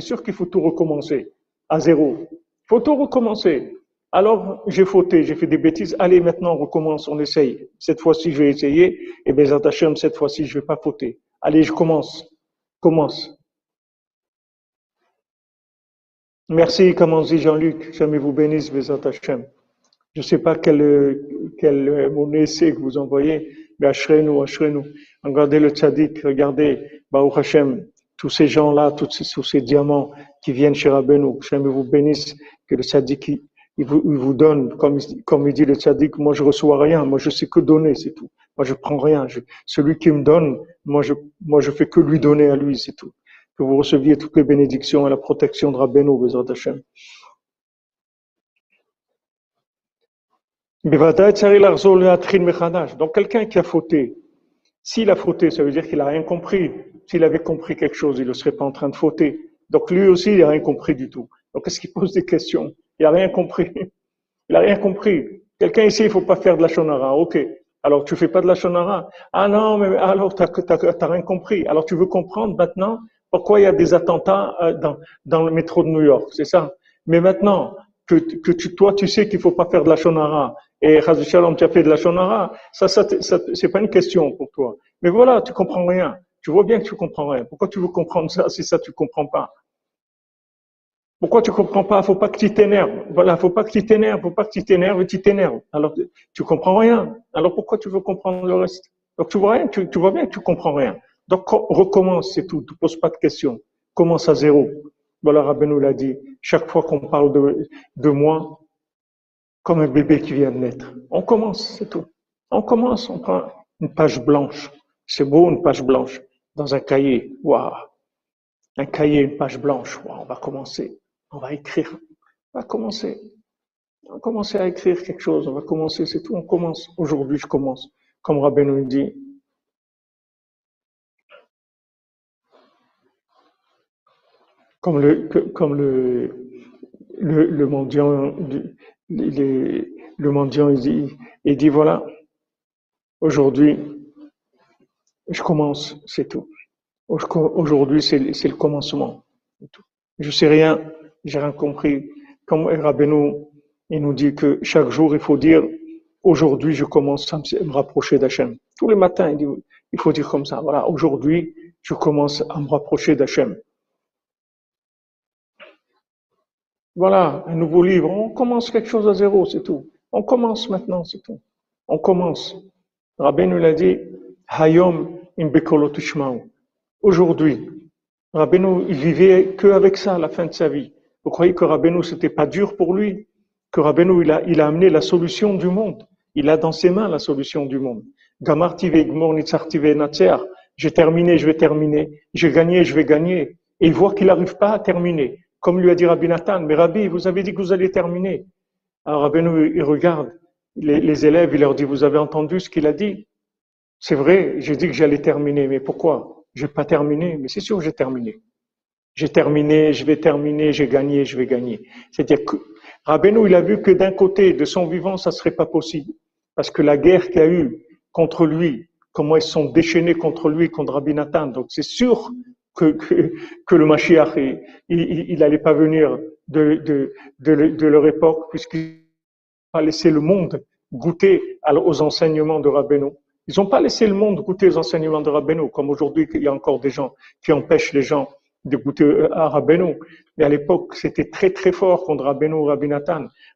sûr qu'il faut tout recommencer à zéro. Il faut tout recommencer. Alors, j'ai fauté, j'ai fait des bêtises. Allez, maintenant, on recommence, on essaye. Cette fois-ci, je vais essayer. Et bien, cette fois-ci, je vais pas fauter. Allez, je commence. Commence. Merci, comment dit Jean-Luc. Jamais vous bénisse. Je ne sais pas quelle, quelle monnaie c'est que vous envoyez, Ashrenu, Ashrenu. Regardez le tzaddik, regardez, Baruch Hashem, tous ces gens-là, tous ces, tous ces diamants qui viennent chez Rabbeinu. Jamais vous bénisse, que le tzaddik, il vous, il vous donne, comme, comme il dit le tzaddik, moi je reçois rien, moi je sais que donner, c'est tout. Moi je prends rien. celui qui me donne, moi je, moi je fais que lui donner à lui, c'est tout que vous receviez toutes les bénédictions et la protection de Rabbeinu, Bezrat Hashem. Donc quelqu'un qui a fauté, s'il a fauté, ça veut dire qu'il n'a rien compris. S'il avait compris quelque chose, il ne serait pas en train de fauter. Donc lui aussi, il n'a rien compris du tout. Donc est-ce qu'il pose des questions? Il n'a rien compris. Il n'a rien compris. Quelqu'un ici, il ne faut pas faire de la shonara. Ok. Alors tu fais pas de la shonara? Ah non, mais alors tu n'as rien compris. Alors tu veux comprendre maintenant pourquoi il y a des attentats euh, dans, le métro de New York, c'est ça? Mais maintenant que, toi, tu sais qu'il faut pas faire de la shonara, et Shalom, tu as fait de la shonara, ça, ça, ça c'est pas une question pour toi. Mais voilà, tu comprends rien. Tu vois bien que tu comprends rien. Pourquoi tu veux comprendre ça si ça tu comprends pas? Pourquoi tu comprends pas? Faut pas que tu t'énerves. Voilà, faut pas que tu t'énerves, faut pas que tu t'énerves tu t'énerves. Alors tu comprends rien. Alors pourquoi tu veux comprendre le reste? Donc tu vois rien, tu, tu vois bien que tu comprends rien. Donc, recommence, c'est tout. Ne pose pas de questions. Commence à zéro. Voilà, Rabbi nous l'a dit. Chaque fois qu'on parle de, de moi, comme un bébé qui vient de naître. On commence, c'est tout. On commence, on prend une page blanche. C'est beau, une page blanche. Dans un cahier. Waouh. Un cahier, une page blanche. Waouh, on va commencer. On va écrire. On va commencer. On va commencer à écrire quelque chose. On va commencer, c'est tout. On commence. Aujourd'hui, je commence. Comme Rabbi nous dit, comme le, comme le, le, le mendiant, le, mendiant, il dit, il dit voilà, aujourd'hui, je commence, c'est tout. Aujourd'hui, c'est le commencement. Je sais rien, j'ai rien compris. Comme Rabbeinu, il nous dit que chaque jour, il faut dire, aujourd'hui, je commence à me rapprocher d'Hachem. Tous les matins, il, dit, il faut dire comme ça, voilà, aujourd'hui, je commence à me rapprocher d'Hachem. Voilà, un nouveau livre. On commence quelque chose à zéro, c'est tout. On commence maintenant, c'est tout. On commence. Rabbi nous l'a dit, Hayom Aujourd'hui, Rabbeinu, il vivait que avec ça à la fin de sa vie. Vous croyez que Rabbeinu, c'était pas dur pour lui? Que Rabbeinu, il a, il a amené la solution du monde. Il a dans ses mains la solution du monde. J'ai terminé, je vais terminer. J'ai gagné, je vais gagner. Et il voit qu'il n'arrive pas à terminer. Comme lui a dit Rabbi Nathan, mais Rabbi, vous avez dit que vous allez terminer. Alors Rabbeinu, il regarde les, élèves, il leur dit, vous avez entendu ce qu'il a dit? C'est vrai, j'ai dit que j'allais terminer, mais pourquoi? Je n'ai pas terminé, mais c'est sûr j'ai terminé. J'ai terminé, je vais terminer, j'ai gagné, je vais gagner. C'est-à-dire que Rabbeinu, il a vu que d'un côté, de son vivant, ça serait pas possible. Parce que la guerre qu'il y a eu contre lui, comment ils sont déchaînés contre lui, contre Rabbi Nathan. Donc c'est sûr que, que, que, le Mashiach, il n'allait pas venir de, de, de, leur époque, puisqu'il n'a pas laissé le monde goûter aux enseignements de Rabbeinu. Ils n'ont pas laissé le monde goûter aux enseignements de Rabbeinu, comme aujourd'hui il y a encore des gens qui empêchent les gens de goûter à Rabbeinu. Mais à l'époque, c'était très très fort contre Rabbeinu ou.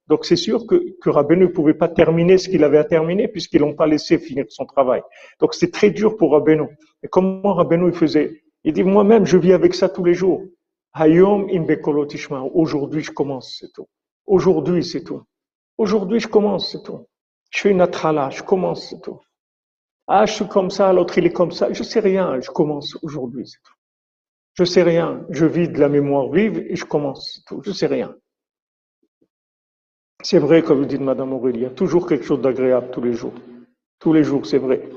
Donc c'est sûr que, que Rabbeinu ne pouvait pas terminer ce qu'il avait à terminer puisqu'ils l'ont pas laissé finir son travail. Donc c'est très dur pour Rabbeinu. Et comment Rabbeinu il faisait Il dit, moi-même, je vis avec ça tous les jours. Aujourd'hui, je commence, c'est tout. Aujourd'hui, c'est tout. Aujourd'hui, je commence, c'est tout. Je fais une atrala, je commence, c'est tout. Ah, je suis comme ça, l'autre il est comme ça. Je sais rien, je commence aujourd'hui, c'est tout. Je sais rien, je vis de la mémoire vive et je commence, c'est tout. Je sais rien. C'est vrai, comme vous dites Madame Aurélie, il y a toujours quelque chose d'agréable tous les jours. Tous les jours, c'est vrai.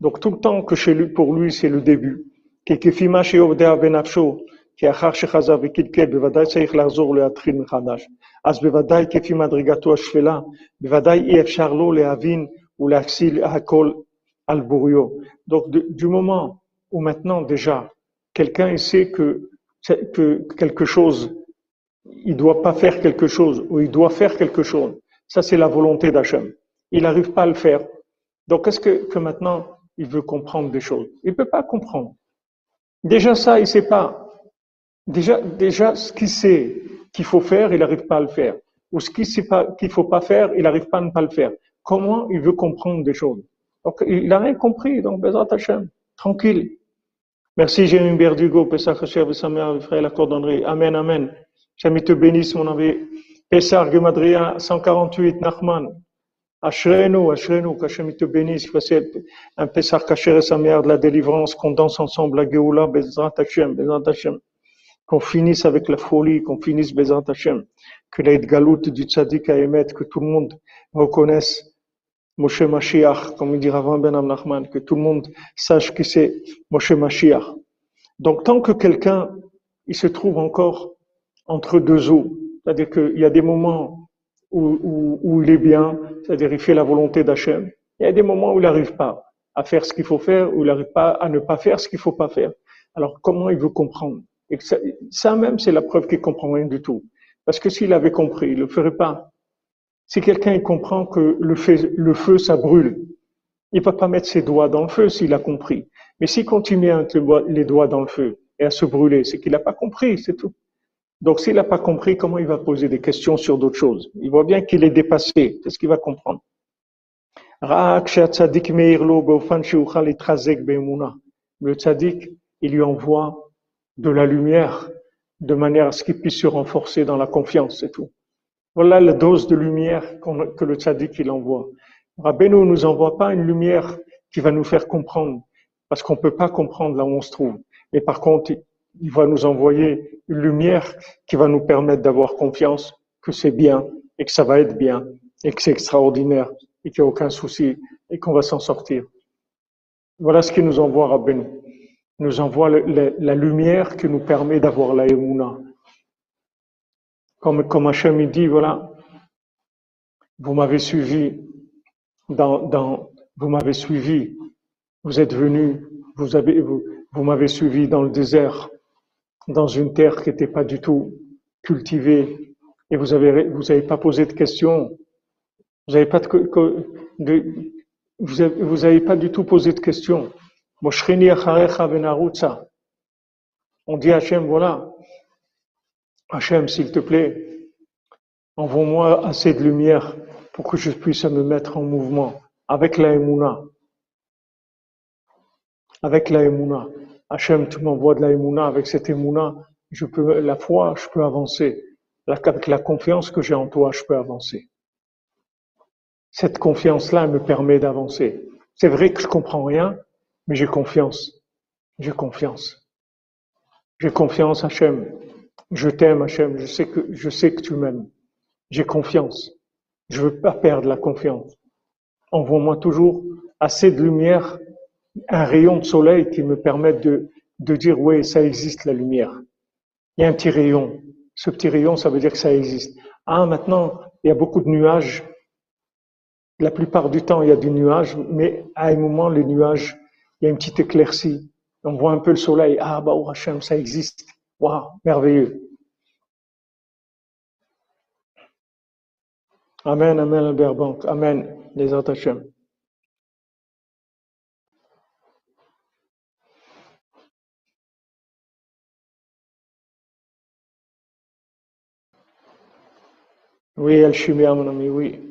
Donc tout le temps que chez lui, pour lui, c'est le début. כי אחר שחזר וקלקל, בוודאי צריך לחזור להתחיל מחדש. אז בוודאי כפי מדרגתו השפלה, בוודאי אי אפשר לו להבין ולהכסיל הכל על בוריו. Donc du moment où maintenant déjà, quelqu'un sait que, que quelque chose, il doit pas faire quelque chose, ou il doit faire quelque chose, ça, c'est la volonté d'Hachem. Il n'arrive pas à le faire. Donc, est-ce que, maintenant, il veut comprendre des choses? Il ne peut pas comprendre. Déjà ça, il ne sait pas. Déjà, déjà ce qu'il sait qu'il faut faire, il n'arrive pas à le faire. Ou ce qu'il sait pas qu'il faut pas faire, il n'arrive pas à ne pas le faire. Comment il veut comprendre des choses? Donc, il n'a rien compris. Donc, Bezrat Hachem, tranquille. Merci Jérémy Berdugo, Pessah Hacher, Samer, frère la cordonnerie. Amen, amen. J'aime te bénisse, mon ami. Pessar Gemadria 148, Nachman. Ashrenu, Ashrenu, qu'Hachem te bénisse. Voici un Pessar Kacher et sa mère de la délivrance, qu'on danse ensemble la Geoula, Bezrat Hashem, Bezrat Hashem. Qu'on finisse avec la folie, qu'on finisse Bezrat Hashem. Que l'aide galoute du tzaddik à émettre, que tout le monde reconnaisse Moshe Mashiach, comme il dit Ravan Ben Nachman, que tout le monde sache que c'est Moshe Mashiach. Donc tant que quelqu'un, il se trouve encore entre deux eaux, c'est-à-dire qu'il y a des moments où, où, il est bien, c'est-à-dire il fait la volonté d'Hachem. Il y a des moments où il n'arrive pas à faire ce qu'il faut faire, où il n'arrive pas à ne pas faire ce qu'il faut pas faire. Alors comment il veut comprendre? Et ça, ça, même, c'est la preuve qu'il comprend rien du tout. Parce que s'il avait compris, il le ferait pas. Si quelqu'un comprend que le feu, ça brûle, il va pas mettre ses doigts dans le feu s'il a compris. Mais s'il continue à mettre les doigts dans le feu et à se brûler, c'est qu'il n'a pas compris, c'est tout. Donc, s'il n'a pas compris, comment il va poser des questions sur d'autres choses? Il voit bien qu'il est dépassé. C'est ce qu'il va comprendre. Le tzaddik, il lui envoie de la lumière de manière à ce qu'il puisse se renforcer dans la confiance, c'est tout. Voilà la dose de lumière que le tzaddik il envoie. Rabbeinu nous envoie pas une lumière qui va nous faire comprendre, parce qu'on peut pas comprendre là où on se trouve. Mais par contre, il va nous envoyer une lumière qui va nous permettre d'avoir confiance que c'est bien et que ça va être bien et que c'est extraordinaire et qu'il n'y a aucun souci et qu'on va s'en sortir. Voilà ce qui nous envoie Rabbeinu. Il nous envoie la lumière qui nous permet d'avoir la émouna. Comme, comme Hachem dit, voilà, vous m'avez suivi dans, dans, vous m'avez suivi, vous êtes venu, vous avez, vous, vous m'avez suivi dans le désert, dans une terre qui n'était pas du tout cultivée, et vous avez vous pas posé de questions, vous avez pas vous pas du tout posé de questions. On dit à Hachem, voilà, Hachem, s'il te plaît, envoie-moi assez de lumière pour que je puisse me mettre en mouvement avec la Emouna. Avec la Emouna. Hachem, tu m'envoies de la Emouna, avec cette Emouna, je peux, la foi, je peux avancer. Avec la confiance que j'ai en toi, je peux avancer. Cette confiance-là me permet d'avancer. C'est vrai que je comprends rien, mais j'ai confiance. J'ai confiance. J'ai confiance, Hachem. Je t'aime, Hachem. Je sais que, je sais que tu m'aimes. J'ai confiance. Je veux pas perdre la confiance. Envoie-moi toujours assez de lumière, un rayon de soleil qui me permette de, de dire, oui, ça existe, la lumière. Il y a un petit rayon. Ce petit rayon, ça veut dire que ça existe. Ah, maintenant, il y a beaucoup de nuages. La plupart du temps, il y a du nuage, mais à un moment, les nuages, il y a une petite éclaircie. On voit un peu le soleil. Ah, bah, oh, Hachem, ça existe. Waouh, merveilleux. Amen, Amen, Albert Bank. Amen, les Hachem. Oui, Alchimia, mon ami, oui.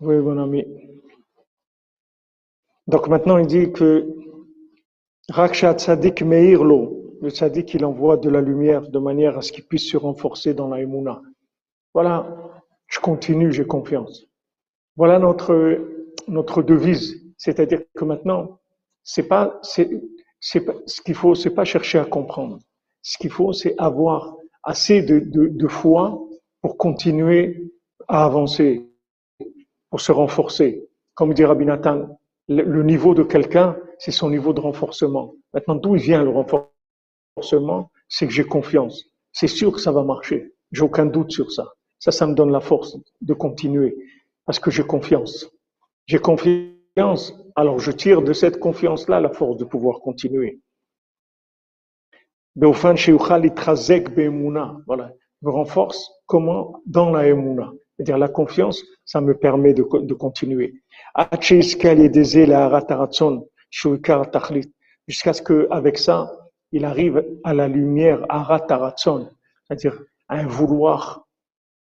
Oui, mon ami. Donc maintenant, il dit que Rakshat Sadik Meirlo, le Sadik, il envoie de la lumière de manière à ce qu'il puisse se renforcer dans la Emouna. Voilà, je continue, j'ai confiance. Voilà notre, notre devise. C'est-à-dire que maintenant, c'est pas, c'est, c'est ce qu'il faut, c'est pas chercher à comprendre. Ce qu'il faut, c'est avoir assez de, de, de foi pour continuer à avancer, pour se renforcer. Comme dit Rabbi Nathan, le, niveau de quelqu'un, c'est son niveau de renforcement. Maintenant, d'où vient le renforcement? C'est que j'ai confiance. C'est sûr que ça va marcher. J'ai aucun doute sur ça. Ça, ça me donne la force de continuer parce que j'ai confiance. J'ai confiance, alors je tire de cette confiance-là la force de pouvoir continuer. Voilà, me renforce comment Dans la Emouna. C'est-à-dire la confiance, ça me permet de, de continuer. Jusqu'à ce qu'avec ça, il arrive à la lumière, c'est-à-dire à un vouloir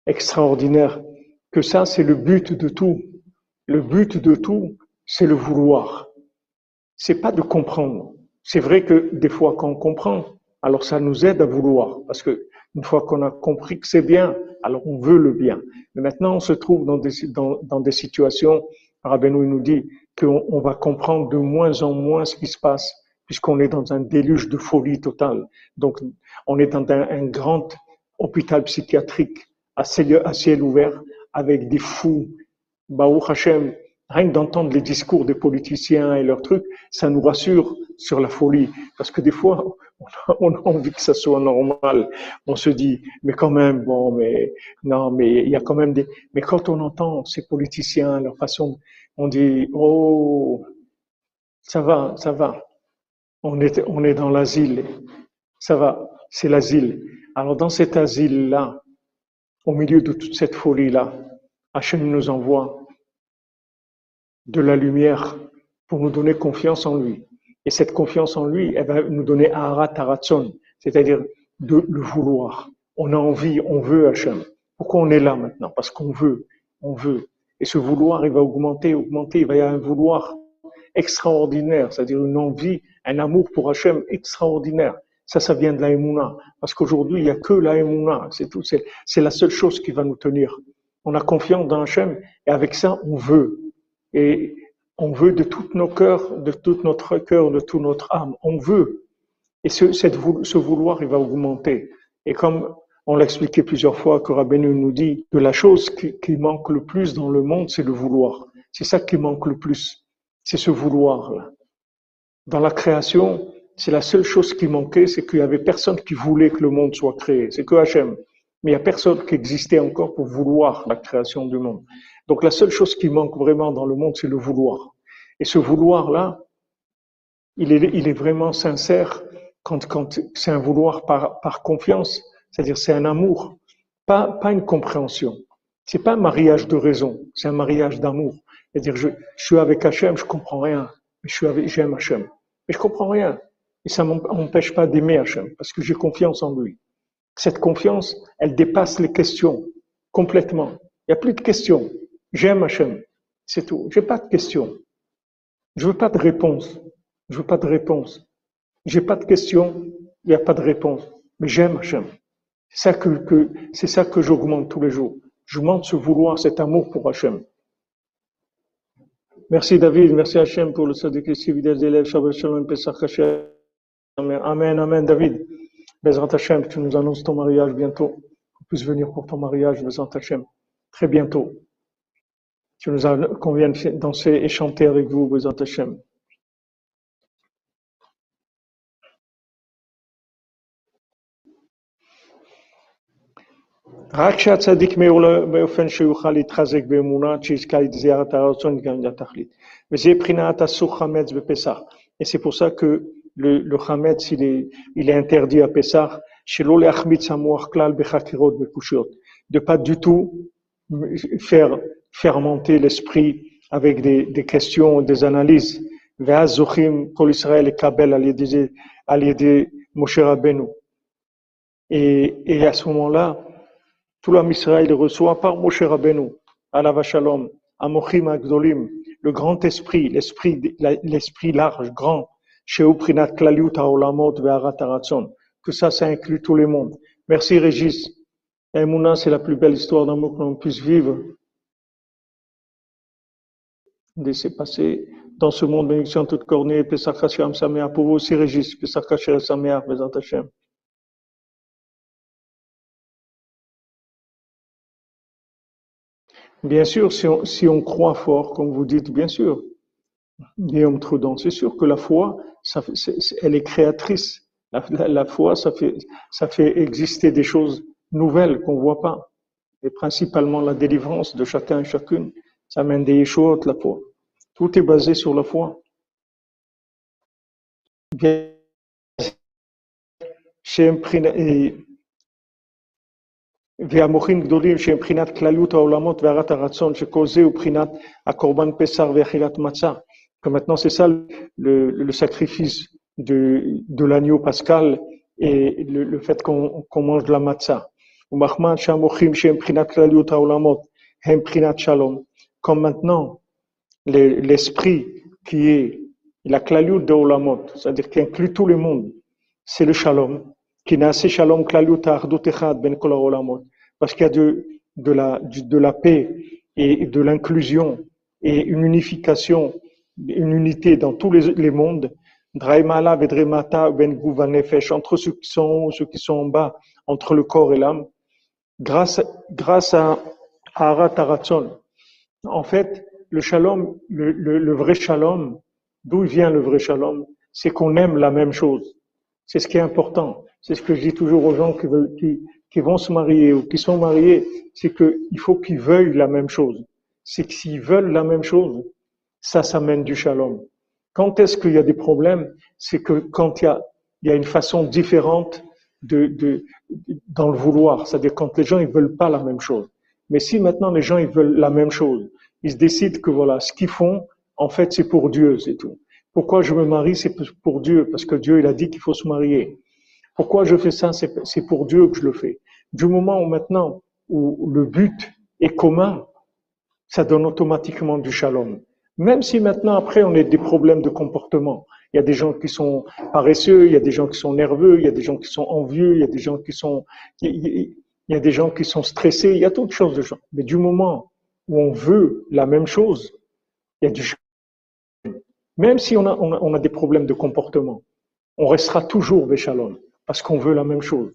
extraordinaire. Que ça, c'est le but de tout. Le but de tout, c'est le vouloir. C'est pas de comprendre. C'est vrai que des fois, quand on comprend, alors ça nous aide à vouloir. Parce que une fois qu'on a compris que c'est bien, alors on veut le bien. Mais maintenant, on se trouve dans des, dans, dans des situations, Rabbeinu nous dit qu'on on va comprendre de moins en moins ce qui se passe, puisqu'on est dans un déluge de folie totale. Donc, on est dans un, grand hôpital psychiatrique à ciel, à ciel ouvert, avec des fous. Baou Hashem, rien que d'entendre les discours des politiciens et leurs trucs, ça nous rassure sur la folie. Parce que des fois, on a envie que ça soit normal. On se dit, mais quand même, bon, mais non, mais il y a quand même des. Mais quand on entend ces politiciens, leur façon, on dit, oh, ça va, ça va. On est, on est dans l'asile. Ça va, c'est l'asile. Alors dans cet asile-là, au milieu de toute cette folie-là, Hachem nous envoie de la lumière pour nous donner confiance en lui. Et cette confiance en lui, elle va nous donner Aharat Taratson, c'est-à-dire de le vouloir. On a envie, on veut Hachem. Pourquoi on est là maintenant? Parce qu'on veut, on veut. Et ce vouloir, il va augmenter, augmenter, il va y avoir un vouloir extraordinaire, c'est-à-dire une envie, un amour pour Hachem extraordinaire. Ça, ça vient de la Parce qu'aujourd'hui, il n'y a que la C'est tout. C'est la seule chose qui va nous tenir. On a confiance dans Hachem et avec ça, on veut. Et on veut de tout nos cœurs, de tout notre cœur, de toute notre âme. On veut. Et ce, ce vouloir, il va augmenter. Et comme on l'a expliqué plusieurs fois, que Rabbeinu nous dit que la chose qui, qui manque le plus dans le monde, c'est le vouloir. C'est ça qui manque le plus. C'est ce vouloir-là. Dans la création, c'est la seule chose qui manquait, c'est qu'il y avait personne qui voulait que le monde soit créé. C'est que Hachem. Mais il n'y a personne qui existait encore pour vouloir la création du monde. Donc la seule chose qui manque vraiment dans le monde, c'est le vouloir. Et ce vouloir-là, il est, vraiment sincère quand, c'est un vouloir par, confiance, c'est-à-dire c'est un amour. pas, une compréhension. C'est pas un mariage de raison, c'est un mariage d'amour. C'est-à-dire, je, je, suis avec Hachem, je comprends rien, mais je suis avec, j'aime Hachem. Mais je comprends rien. Et ça m'empêche pas d'aimer Hachem, parce que j'ai confiance en lui. Cette confiance, elle dépasse les questions complètement. Il n'y a plus de questions. J'aime Hachem. C'est tout. J'ai pas de questions. Je veux pas de réponse. Je veux pas de réponse. J'ai pas de questions. Il n'y a pas de réponse. Mais j'aime Hachem. C'est ça que, j'augmente tous les jours. J'augmente ce vouloir, cet amour pour Hachem. Merci David, merci Hachem pour le sadiq fidèles d'élèves. Shabbat Shalom, Pesach Hachem. Amen, Amen, David. Bezrat Hachem, tu nous annonces ton mariage bientôt. Qu'on puisse venir pour ton mariage, Bezrat Hachem. Très bientôt Tu nous as, qu'on vienne danser et chanter avec vous, Bezrat Hachem. רק שהצדיק מאור באופן שיוכל להתחזק באמונה, שיזכה לזירת הרצון גם לתכלית. וזה מבחינת אסור חמץ בפסח. Et c'est pour ça que le, le chametz, il est, il est interdit à Pessah, שלא להחמיץ המוח כלל בחקירות בקושיות. De pas du tout faire fermenter l'esprit avec des, des, questions, des analyses. Kol Israël Kabel Moshe Rabbeinu. Et, et à ce moment-là, tout l'homme Israël reçoit par Moshe Rabbeinu, Alava Shalom, Amochim Agdolim, le grand esprit, l'esprit, l'esprit large, grand, Sheuprinat Klaliut Haolamot Ve'arat Que ça, ça inclut tout le monde. Merci Régis. Emouna, c'est la plus belle histoire d'amour que l'on puisse vivre. Laissez passer dans ce monde bénédiction toute cornée, Pesach Hashem Samea, pour vous aussi Régis, Pesach Hashem Samea, Bezat Hashem. Bien sûr, si on, si on, croit fort, comme vous dites, bien sûr, Guillaume Trudon, c'est sûr que la foi, ça, elle est créatrice. La, la, la, foi, ça fait, ça fait exister des choses nouvelles qu'on voit pas. Et principalement la délivrance de chacun et chacune. Ça mène des échouates, la foi. Tout est basé sur la foi. Bien, et והמוחים גדולים שהם בחינת כלליות העולמות והרת הרצון, שכל זה הוא בחינת הקורבן פסח ואכילת מצה. Que maintenant c'est ça le, le, sacrifice de, de l'agneau pascal et le, le fait qu'on qu mange de la matzah. ומחמד שהמוחים שהם בחינת כלליות העולמות הם בחינת שלום. Comme maintenant l'esprit qui est la klaliout de Olamot, c'est-à-dire qui inclut tout le monde, c'est le shalom. Qui n'a shalom klaliout ardut echad ben kol olamot parce qu'il y a de, de, la, de la paix et de l'inclusion et une unification, une unité dans tous les, les mondes. Draimala vedremata ben nefesh, entre ceux qui sont en haut, ceux qui sont en bas, entre le corps et l'âme, grâce, grâce à Arat Aratzon. En fait, le shalom, le, le, le vrai shalom, d'où vient le vrai shalom C'est qu'on aime la même chose. C'est ce qui est important. C'est ce que je dis toujours aux gens qui, veulent, qui, qui vont se marier ou qui sont mariés, c'est qu'il faut qu'ils veuillent la même chose. C'est que s'ils veulent la même chose, ça, ça mène du shalom. Quand est-ce qu'il y a des problèmes? C'est que quand il y a, il y a une façon différente de, de, dans le vouloir, c'est-à-dire quand les gens ils veulent pas la même chose. Mais si maintenant les gens ils veulent la même chose, ils décident que voilà, ce qu'ils font, en fait, c'est pour Dieu, c'est tout. Pourquoi je me marie, c'est pour Dieu, parce que Dieu il a dit qu'il faut se marier. Pourquoi je fais ça C'est pour Dieu que je le fais. Du moment où maintenant où le but est commun, ça donne automatiquement du shalom. Même si maintenant après on a des problèmes de comportement. Il y a des gens qui sont paresseux, il y a des gens qui sont nerveux, il y a des gens qui sont envieux, il y a des gens qui sont, il y a des gens qui sont stressés, il y a toutes choses de gens. Mais du moment où on veut la même chose, il y a du. Même si on a, des problèmes de comportement, on restera toujours des shalom parce qu'on veut la même chose.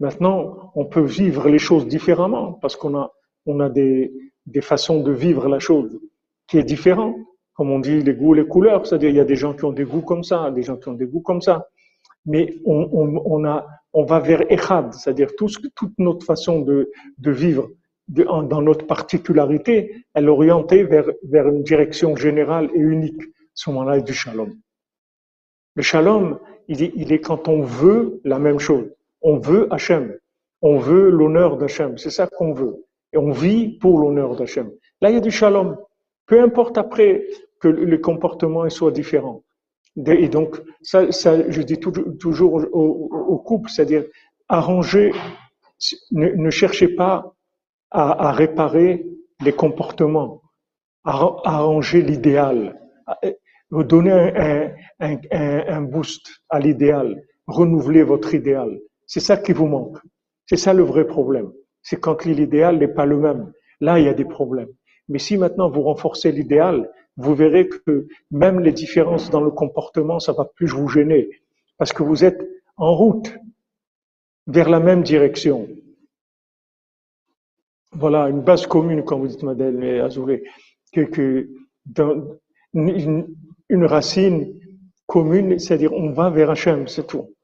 Maintenant, on peut vivre les choses différemment parce qu'on a, des, façons de vivre la chose qui est différent. Comme on dit, les goûts, les couleurs, c'est-à-dire il y a des gens qui ont des goûts comme ça, des gens qui ont des goûts comme ça. Mais on, va vers Echad, c'est-à-dire tout, toute notre façon de vivre dans notre particularité, elle orientée vers, vers une direction générale et unique. Ce moment-là du shalom. Le shalom, il est, il est quand on veut la même chose. On veut Hachem. On veut l'honneur d'Hachem. C'est ça qu'on veut. Et on vit pour l'honneur d'Hachem. Là, il y a du shalom. Peu importe après que le comportement soit différent. Et donc, ça, ça je dis toujours au, couple, c'est-à-dire arranger, ne, cherchez pas à, réparer les comportements, à, arranger l'idéal, donner un, un, un, boost à l'idéal, renouveler votre idéal. C'est ça qui vous manque. C'est ça le vrai problème. C'est quand l'idéal n'est pas le même. Là, il y a des problèmes. Mais si maintenant vous renforcez l'idéal, vous verrez que même les différences dans le comportement, ça va plus vous gêner. Parce que vous êtes en route vers la même direction. Voilà, une base commune, comme vous dites, Madeleine Azoulay, que, que une, racine commune, c'est-à-dire on va vers Hachem, c'est tout.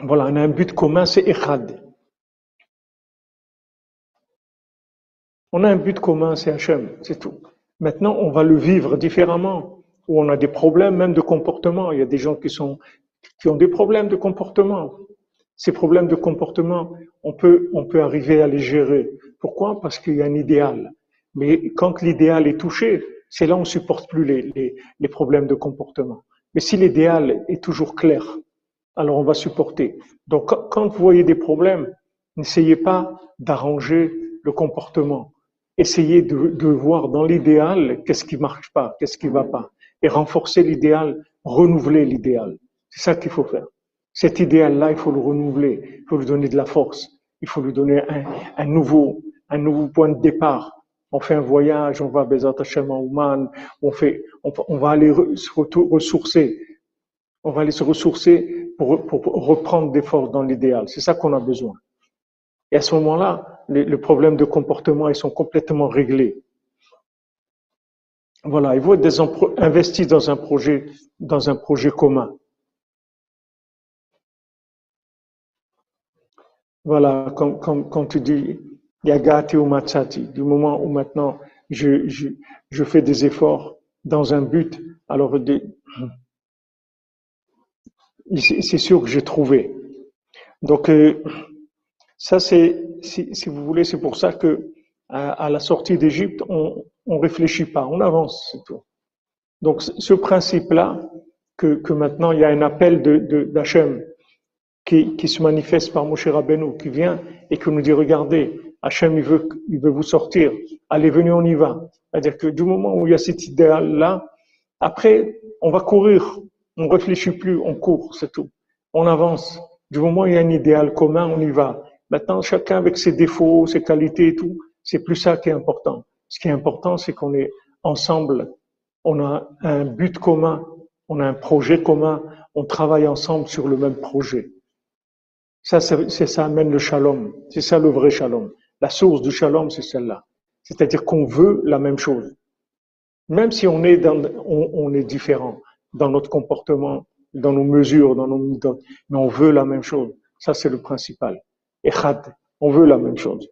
Voilà, on a un but commun, c'est Echad. On a un but commun, c'est Hachem, c'est tout. Maintenant, on va le vivre différemment, où on a des problèmes même de comportement. Il y a des gens qui ont des problèmes de comportement. Ces problèmes de comportement, on peut on peut arriver à les gérer. Pourquoi? Parce qu'il y a un idéal. Mais quand l'idéal est touché, c'est là où on supporte plus les, les, problèmes de comportement. Mais si l'idéal est toujours clair, alors on va supporter. Donc quand vous voyez des problèmes, n'essayez pas d'arranger le comportement. Essayez de, de voir dans l'idéal qu'est-ce qui marche pas, qu'est-ce qui va pas, et renforcer l'idéal, renouveler l'idéal. C'est ça qu'il faut faire. Cet idéal-là, il faut le renouveler, il faut lui donner de la force, il faut lui donner un, nouveau, un nouveau point de départ on fait un voyage, on va à Bezat Hashem Ouman, on fait, on, va aller se ressourcer. On va aller se ressourcer pour, reprendre des forces dans l'idéal. C'est ça qu'on a besoin. Et à ce moment-là, les, problèmes de comportement, ils sont complètement réglés. Voilà, il faut être investi dans un projet, dans un projet commun. Voilà, comme, comme, comme tu dis, Yagati ou Matsati, du moment où maintenant je, je, je fais des efforts dans un but, alors c'est sûr que j'ai trouvé. Donc euh, ça c'est, si, si, vous voulez, c'est pour ça que à, la sortie d'Égypte, on on réfléchit pas, on avance, c'est tout. Donc ce principe-là, que, que maintenant il y a un appel de d'Hachem qui, qui se manifeste par Moshe Rabbeinu, qui vient et qui nous dit regardez, Hachem, il veut, il veut vous sortir. Allez, venez, on y va. C'est-à-dire que du moment où il y a cet idéal-là, après, on va courir. On réfléchit plus, on court, c'est tout. On avance. Du moment où il y a un idéal commun, on y va. Maintenant, chacun avec ses défauts, ses qualités et tout, c'est plus ça qui est important. Ce qui est important, c'est qu'on est ensemble. On a un but commun, on a un projet commun, on travaille ensemble sur le même projet. Ça, ça amène le shalom. C'est ça le vrai shalom. La source du shalom, c'est celle-là. C'est-à-dire qu'on veut la même chose. Même si on est, on, est différent dans notre comportement, dans nos mesures, dans nos méthodes, mais on veut la même chose. Ça, c'est le principal. Echad, on veut la même chose.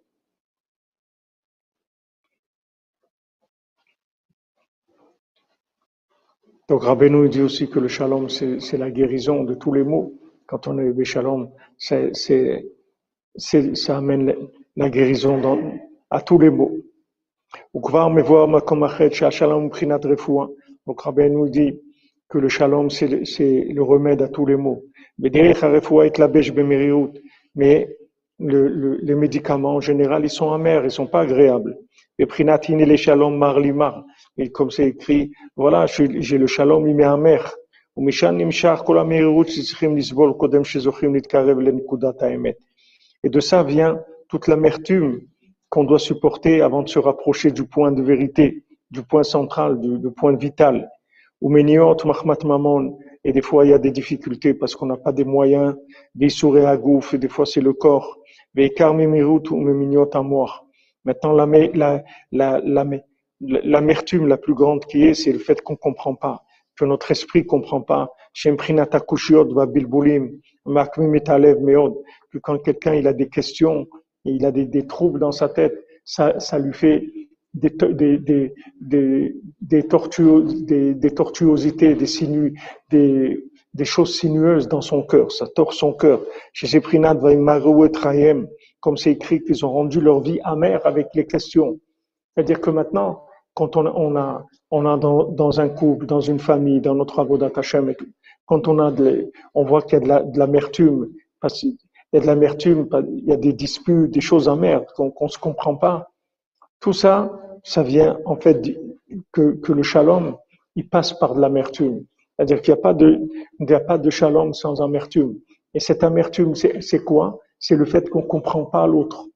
Donc Rabbeinu dit aussi que le shalom, c'est la guérison de tous les maux. Quand on est le shalom, c'est, ça amène la guérison dans, à tous les mots. Donc Rabbi nous dit que le shalom, c'est le, remède à tous les maux. Mais le, le, les médicaments en général, ils sont amers, ils sont pas agréables. Et les shalom marlimar. Et comme c'est écrit, voilà, j'ai le shalom, il m'est amer. Et de ça vient toute l'amertume qu'on doit supporter avant de se rapprocher du point de vérité, du point central, du, point vital. Ou et des fois il y a des difficultés parce qu'on n'a pas des moyens, des souris à gouffre, et des fois c'est le corps. Maintenant, l'amertume la plus grande qui est, c'est le fait qu'on comprend pas, que notre esprit comprend pas. Que quand quelqu'un il a des questions, il a des, des, troubles dans sa tête, ça, ça lui fait des, des, des, des, des, tortuosités, des sinues, des, des choses sinueuses dans son cœur, ça tord son cœur. Chez Zeprinat, comme c'est écrit qu'ils ont rendu leur vie amère avec les questions. C'est-à-dire que maintenant, quand on, on a, on a dans, un couple, dans une famille, dans nos travaux d'Atachem, quand on a de, on voit qu'il y a de l'amertume, qu'il y a de l'amertume, il y a des disputes, des choses amères qu'on ne se comprend pas. Tout ça, ça vient en fait que, que le shalom, il passe par de l'amertume. C'est-à-dire qu'il n'y a pas de, il a pas de shalom sans amertume. Et cette amertume, c'est quoi? C'est le fait qu'on comprend pas l'autre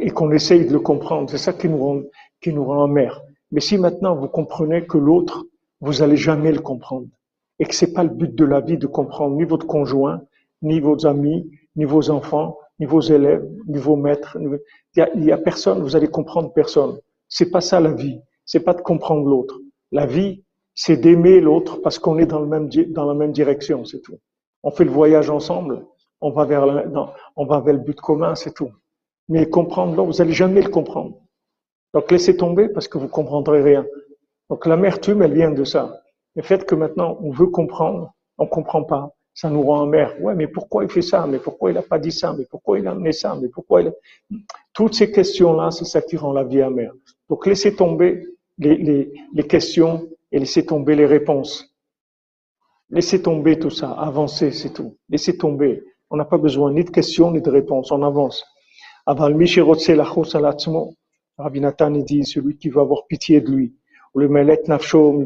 et qu'on essaye de le comprendre. C'est ça qui nous rend, qui nous rend amer. Mais si maintenant vous comprenez que l'autre, vous allez jamais le comprendre et que c'est pas le but de la vie de comprendre ni votre conjoint, ni vos amis, ni vos enfants, ni vos élèves, ni vos maîtres. Il y a, personne, vous allez comprendre personne. C'est pas ça la vie. C'est pas de comprendre l'autre. La vie, c'est d'aimer l'autre parce qu'on est dans, le même, dans la même direction, c'est tout. On fait le voyage ensemble, on va vers, on va vers le but commun, c'est tout. Mais comprendre l'autre, vous allez jamais le comprendre. Donc laissez tomber parce que vous comprendrez rien. Donc l'amertume, elle vient de ça. Le fait que maintenant on veut comprendre, on comprend pas. Ça nous rend amer. Ouais, mais pourquoi il fait ça? Mais pourquoi il a pas dit ça? Mais pourquoi il a amené ça? Mais pourquoi il Toutes ces questions-là, c'est ça qui rend la vie amère. Donc laissez tomber les, les, les questions et laissez tomber les réponses. Laissez tomber tout ça, avancez, c'est tout. Laissez tomber. On n'a pas besoin ni de questions ni de réponses, on avance. Aval Rabbi Nathan dit celui qui veut avoir pitié de lui. Le Melet Nafsho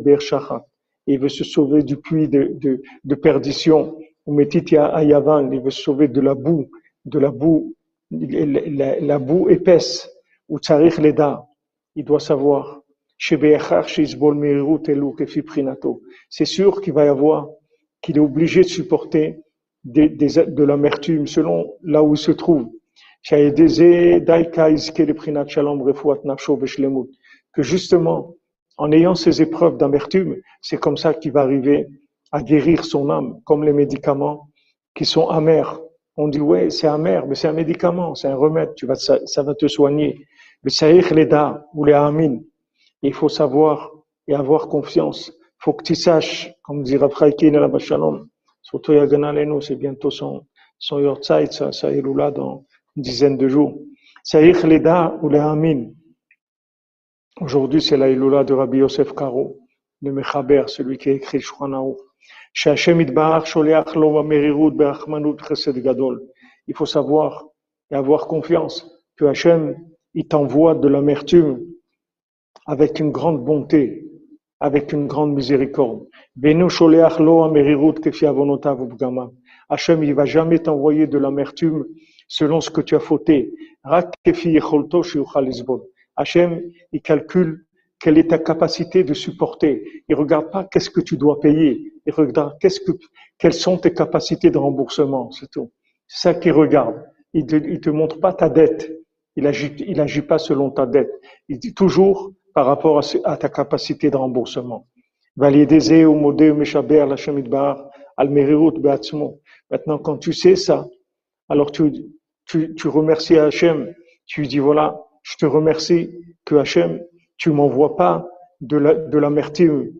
Il veut se sauver du puits de, de, de perdition. Ayavan, il veut se sauver de la boue, de la boue, la, boue épaisse. Ou Tsarich Leda, il doit savoir. C'est sûr qu'il va y avoir, qu'il est obligé de supporter des, des, de l'amertume selon là où il se trouve. Que justement, en ayant ces épreuves d'amertume, c'est comme ça qu'il va arriver à guérir son âme, comme les médicaments qui sont amers. On dit, ouais, c'est amer, mais c'est un médicament, c'est un remède, tu vas, ça, ça va te soigner. Le saïch leda, ou les amin, il faut savoir et avoir confiance. Il faut que tu saches, comme dit Raphaïkin et la Shalom, surtout Yaganaleno, c'est bientôt son, son Yortzeit, ça, ça est là dans une dizaine de jours. Saïch Leda ou les Amin. Aujourd'hui, c'est la Iloula de Rabbi Yosef Karo, le Mechaber, celui qui a écrit Shouchanao. Il faut savoir et avoir confiance que Hachem, il t'envoie de l'amertume avec une grande bonté, avec une grande miséricorde. Hachem, il va jamais t'envoyer de l'amertume selon ce que tu as fauté. Hachem, il calcule quelle est ta capacité de supporter. Il regarde pas qu'est-ce que tu dois payer. Il regarde qu'est-ce que, quelles sont tes capacités de remboursement. C'est tout. C'est ça qu'il regarde. Il te, te montre pas ta dette. Il agit, il agit pas selon ta dette. Il dit toujours, par rapport à, ta capacité de remboursement. Maintenant, quand tu sais ça, alors tu, tu, tu remercies Hachem. Tu dis voilà, je te remercie que Hachem, tu m'envoies pas de l'amertume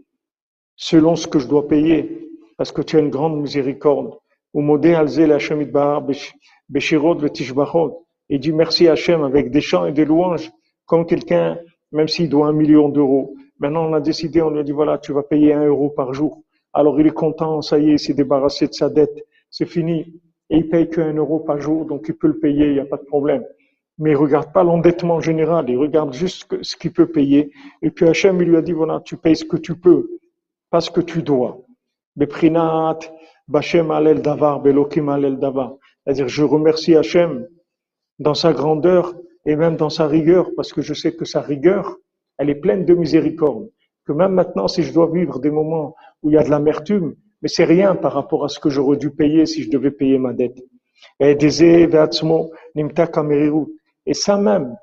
selon ce que je dois payer, parce que tu as une grande miséricorde. Et dis merci Hachem avec des chants et des louanges, comme quelqu'un même s'il doit un million d'euros. Maintenant, on a décidé, on lui a dit, voilà, tu vas payer un euro par jour. Alors, il est content, ça y est, il s'est débarrassé de sa dette. C'est fini. Et il paye qu'un euro par jour, donc il peut le payer, il n'y a pas de problème. Mais il regarde pas l'endettement général, il regarde juste ce qu'il peut payer. Et puis Hachem, il lui a dit, voilà, tu payes ce que tu peux, pas ce que tu dois. Beprinat, Bachem alel davar, belokim alel davar. C'est-à-dire, je remercie Hachem dans sa grandeur et même dans sa rigueur, parce que je sais que sa rigueur, elle est pleine de miséricorde. Que même maintenant, si je dois vivre des moments où il y a de l'amertume, mais c'est rien par rapport à ce que j'aurais dû payer si je devais payer ma dette. Et ça même,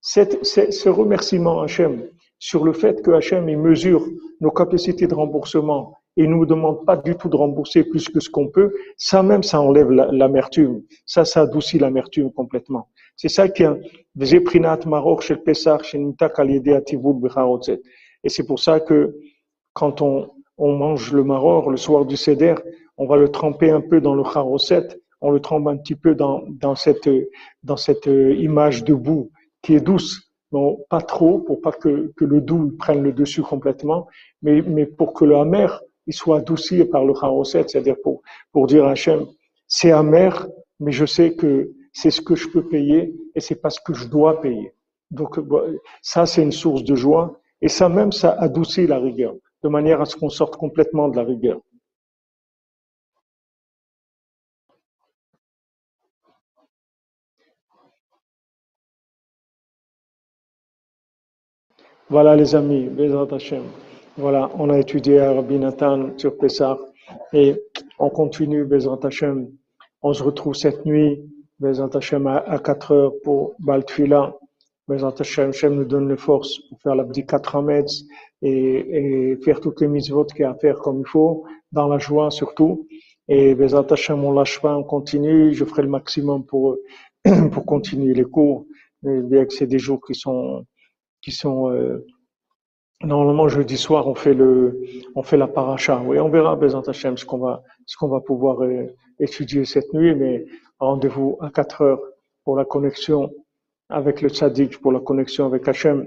ce remerciement Hachem sur le fait que Hachem mesure nos capacités de remboursement et nous demande pas du tout de rembourser plus que ce qu'on peut, ça même, ça enlève l'amertume. Ça, ça adoucit l'amertume complètement. C'est ça qui est et c'est pour ça que quand on, on mange le maror le soir du seder, on va le tremper un peu dans le charoset, on le trempe un petit peu dans, dans cette, dans cette image de boue qui est douce. Non, pas trop, pour pas que, que le doux prenne le dessus complètement, mais, mais pour que le amer, il soit adouci par le charoset, c'est-à-dire pour, pour dire à Hachem, c'est amer, mais je sais que c'est ce que je peux payer et c'est pas ce que je dois payer. Donc, ça, c'est une source de joie et ça même, ça adoucit la rigueur, de manière à ce qu'on sorte complètement de la rigueur. Voilà les amis, Bezrat Hashem. Voilà, on a étudié à Rabbi Nathan sur Pessah et on continue Bezrat Hashem. On se retrouve cette nuit, Bezrat Hashem, à 4 heures pour Baltfila. Bezrat Hashem, Hashem nous donne les forces pour faire l'abdi 4 Hametz et, et faire toutes les mitzvot qu'il y a à faire comme il faut, dans la joie surtout. Et Bezrat Hashem, on lâche pas, on continue. Je ferai le maximum pour, pour continuer les cours. bien que c'est des jours qui sont qui sont euh, normalement jeudi soir on fait le on fait la paracha. Oui, on verra Bézant Hachem ce qu'on va ce qu'on va pouvoir euh, étudier cette nuit, mais rendez-vous à 4 heures pour la connexion avec le tzaddik, pour la connexion avec Hachem,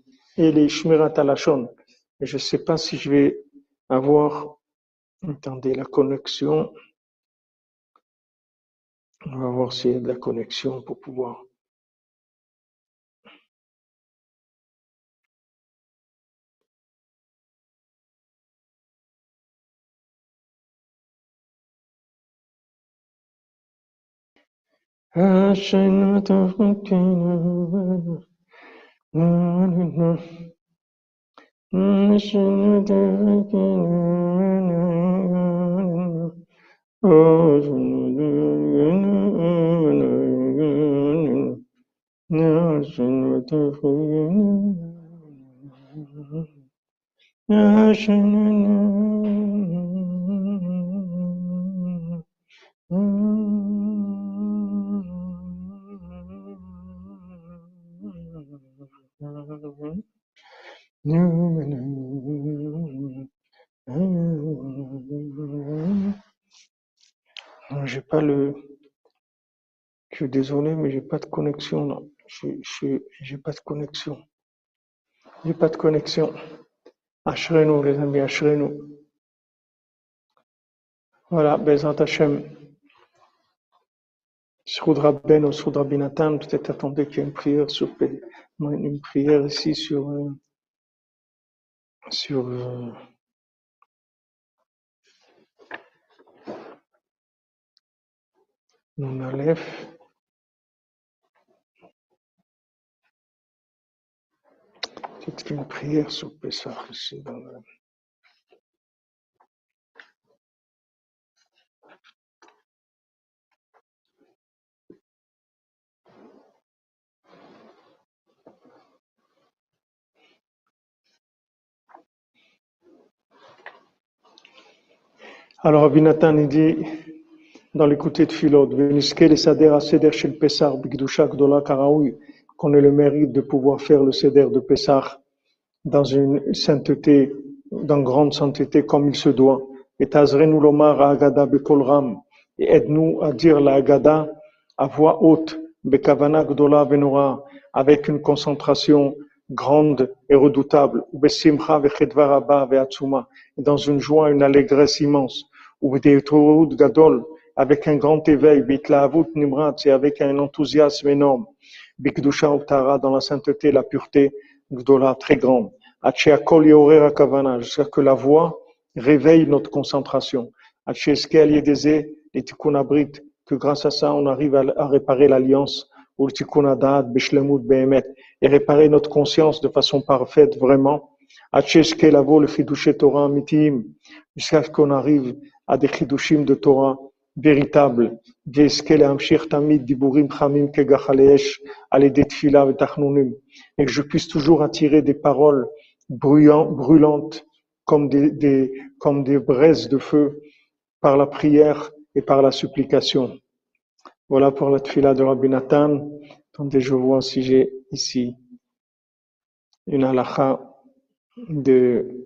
et les Shmirat Alashon. Je ne sais pas si je vais avoir. Attendez la connexion. On va voir s'il y a de la connexion pour pouvoir. Ah, Mm-hmm. J'ai pas le. Je suis désolé, mais j'ai pas de connexion là. Je, je, j'ai pas de connexion. J'ai pas de connexion. Ashrenu, les amis, Ashrenu. Voilà, Bezat Hashem. Soudra Ben ou Soudra Binatan, peut-être attendez qu'il y ait une prière sur une prière ici sur euh, sur euh, Nun Aleph. C'est une prière sur Pessah ici. Alors Abinatan il dit dans l'écouté de Karaoui, qu'on ait le mérite de pouvoir faire le Seder de Pessar dans une sainteté, dans grande sainteté comme il se doit. Et Tazrenu Lomar Agada Bekolram, et aide-nous à dire la Agada à voix haute, Bekavana Gdola Venora, avec une concentration grande et redoutable, Besimcha Vechedvar Abba Veatsuma, dans une joie, une allégresse immense ou gadol, avec un grand éveil, bitlaavut nimrat, et avec un enthousiasme énorme. Bikdusha Uttara, dans la sainteté, la pureté, Gdola, très grande. Kol Yorera Kavana, jusqu'à que la voix réveille notre concentration. Acheskel Yedeze, les Tikkun Abrit, que grâce à ça, on arrive à, réparer l'alliance, ou Tikkun Adat, Beshlemut Behemet, et réparer notre conscience de façon parfaite, vraiment. Acheskel Avo, le Fidushe Torah Mitim, jusqu'à ce qu'on arrive à des Chidushim de Torah véritable. Et que je puisse toujours attirer des paroles brûlantes comme des, comme des braises de feu par la prière et par la supplication. Voilà pour la tfila de Rabbi Nathan. Attendez, je vois si j'ai ici une halakha de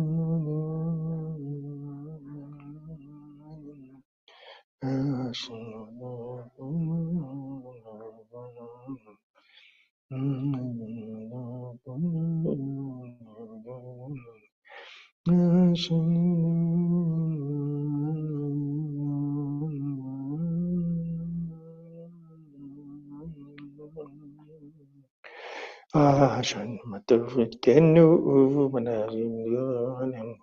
Ah, Ashan Matavu Tenu Manarim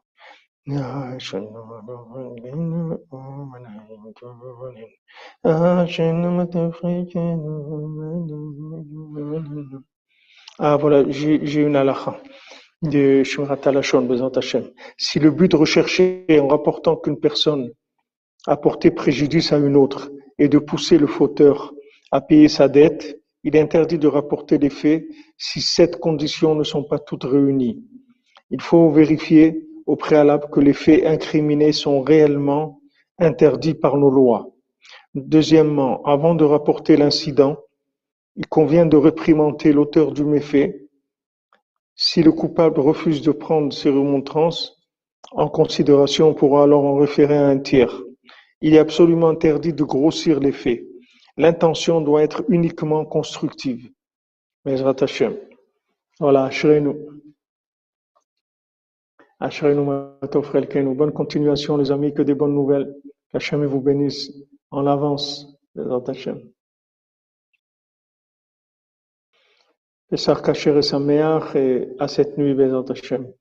Ah voilà, j'ai une halakha de Shmirat Alashon, Hashem. Si le but recherché est en rapportant qu'une personne a porté préjudice à une autre et de pousser le fauteur à payer sa dette, il est interdit de rapporter les faits si sept conditions ne sont pas toutes réunies. Il faut vérifier au préalable que les faits incriminés sont réellement interdits par nos lois. Deuxièmement, avant de rapporter l'incident, il convient de réprimander l'auteur du méfait. Si le coupable refuse de prendre ses remontrances en considération, on pourra alors en référer à un tiers. Il est absolument interdit de grossir les faits. L'intention doit être uniquement constructive. Hashem. Voilà. Ashrenu Matov Bonne continuation, les amis, que des bonnes nouvelles. Qu'Hachem vous bénisse en avance. Hashem. Pesach Kacher et et à cette nuit, Bezrat Hashem.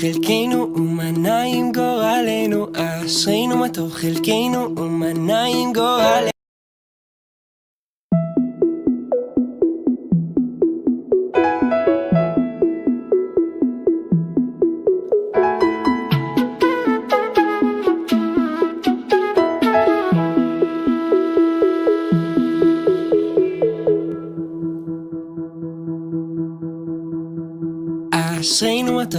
חלקנו ומנה עם גורלנו, אשרינו טוב חלקנו ומנה עם גורלנו.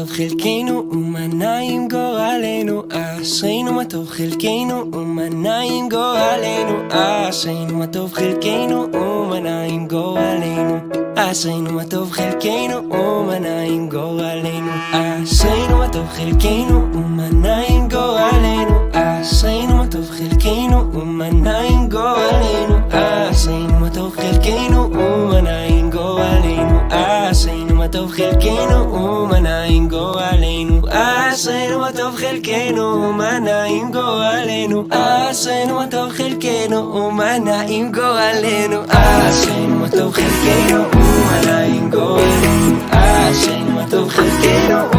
טוב חלקנו ומנה עם גורלנו אשרינו מה טוב חלקנו ומנה עם גורלנו אשרינו מה טוב חלקנו ומנה עם גורלנו אשרינו מה טוב חלקנו ומנה עם גורלנו אשרינו מה טוב חלקנו ומנה עם גורלנו אשרינו מה טוב חלקנו ומנה עם גורלנו אשרינו מה טוב חלקנו ומנה עם גורלנו אשרינו מה טוב חלקנו ומנה עם גורלנו אשרינו מה טוב חלקנו ומנה עם גורלנו אשרינו מה טוב חלקנו ומנה עם גורלנו אשרינו מה טוב חלקנו ומנה עם גורלנו אשרינו מה טוב חלקנו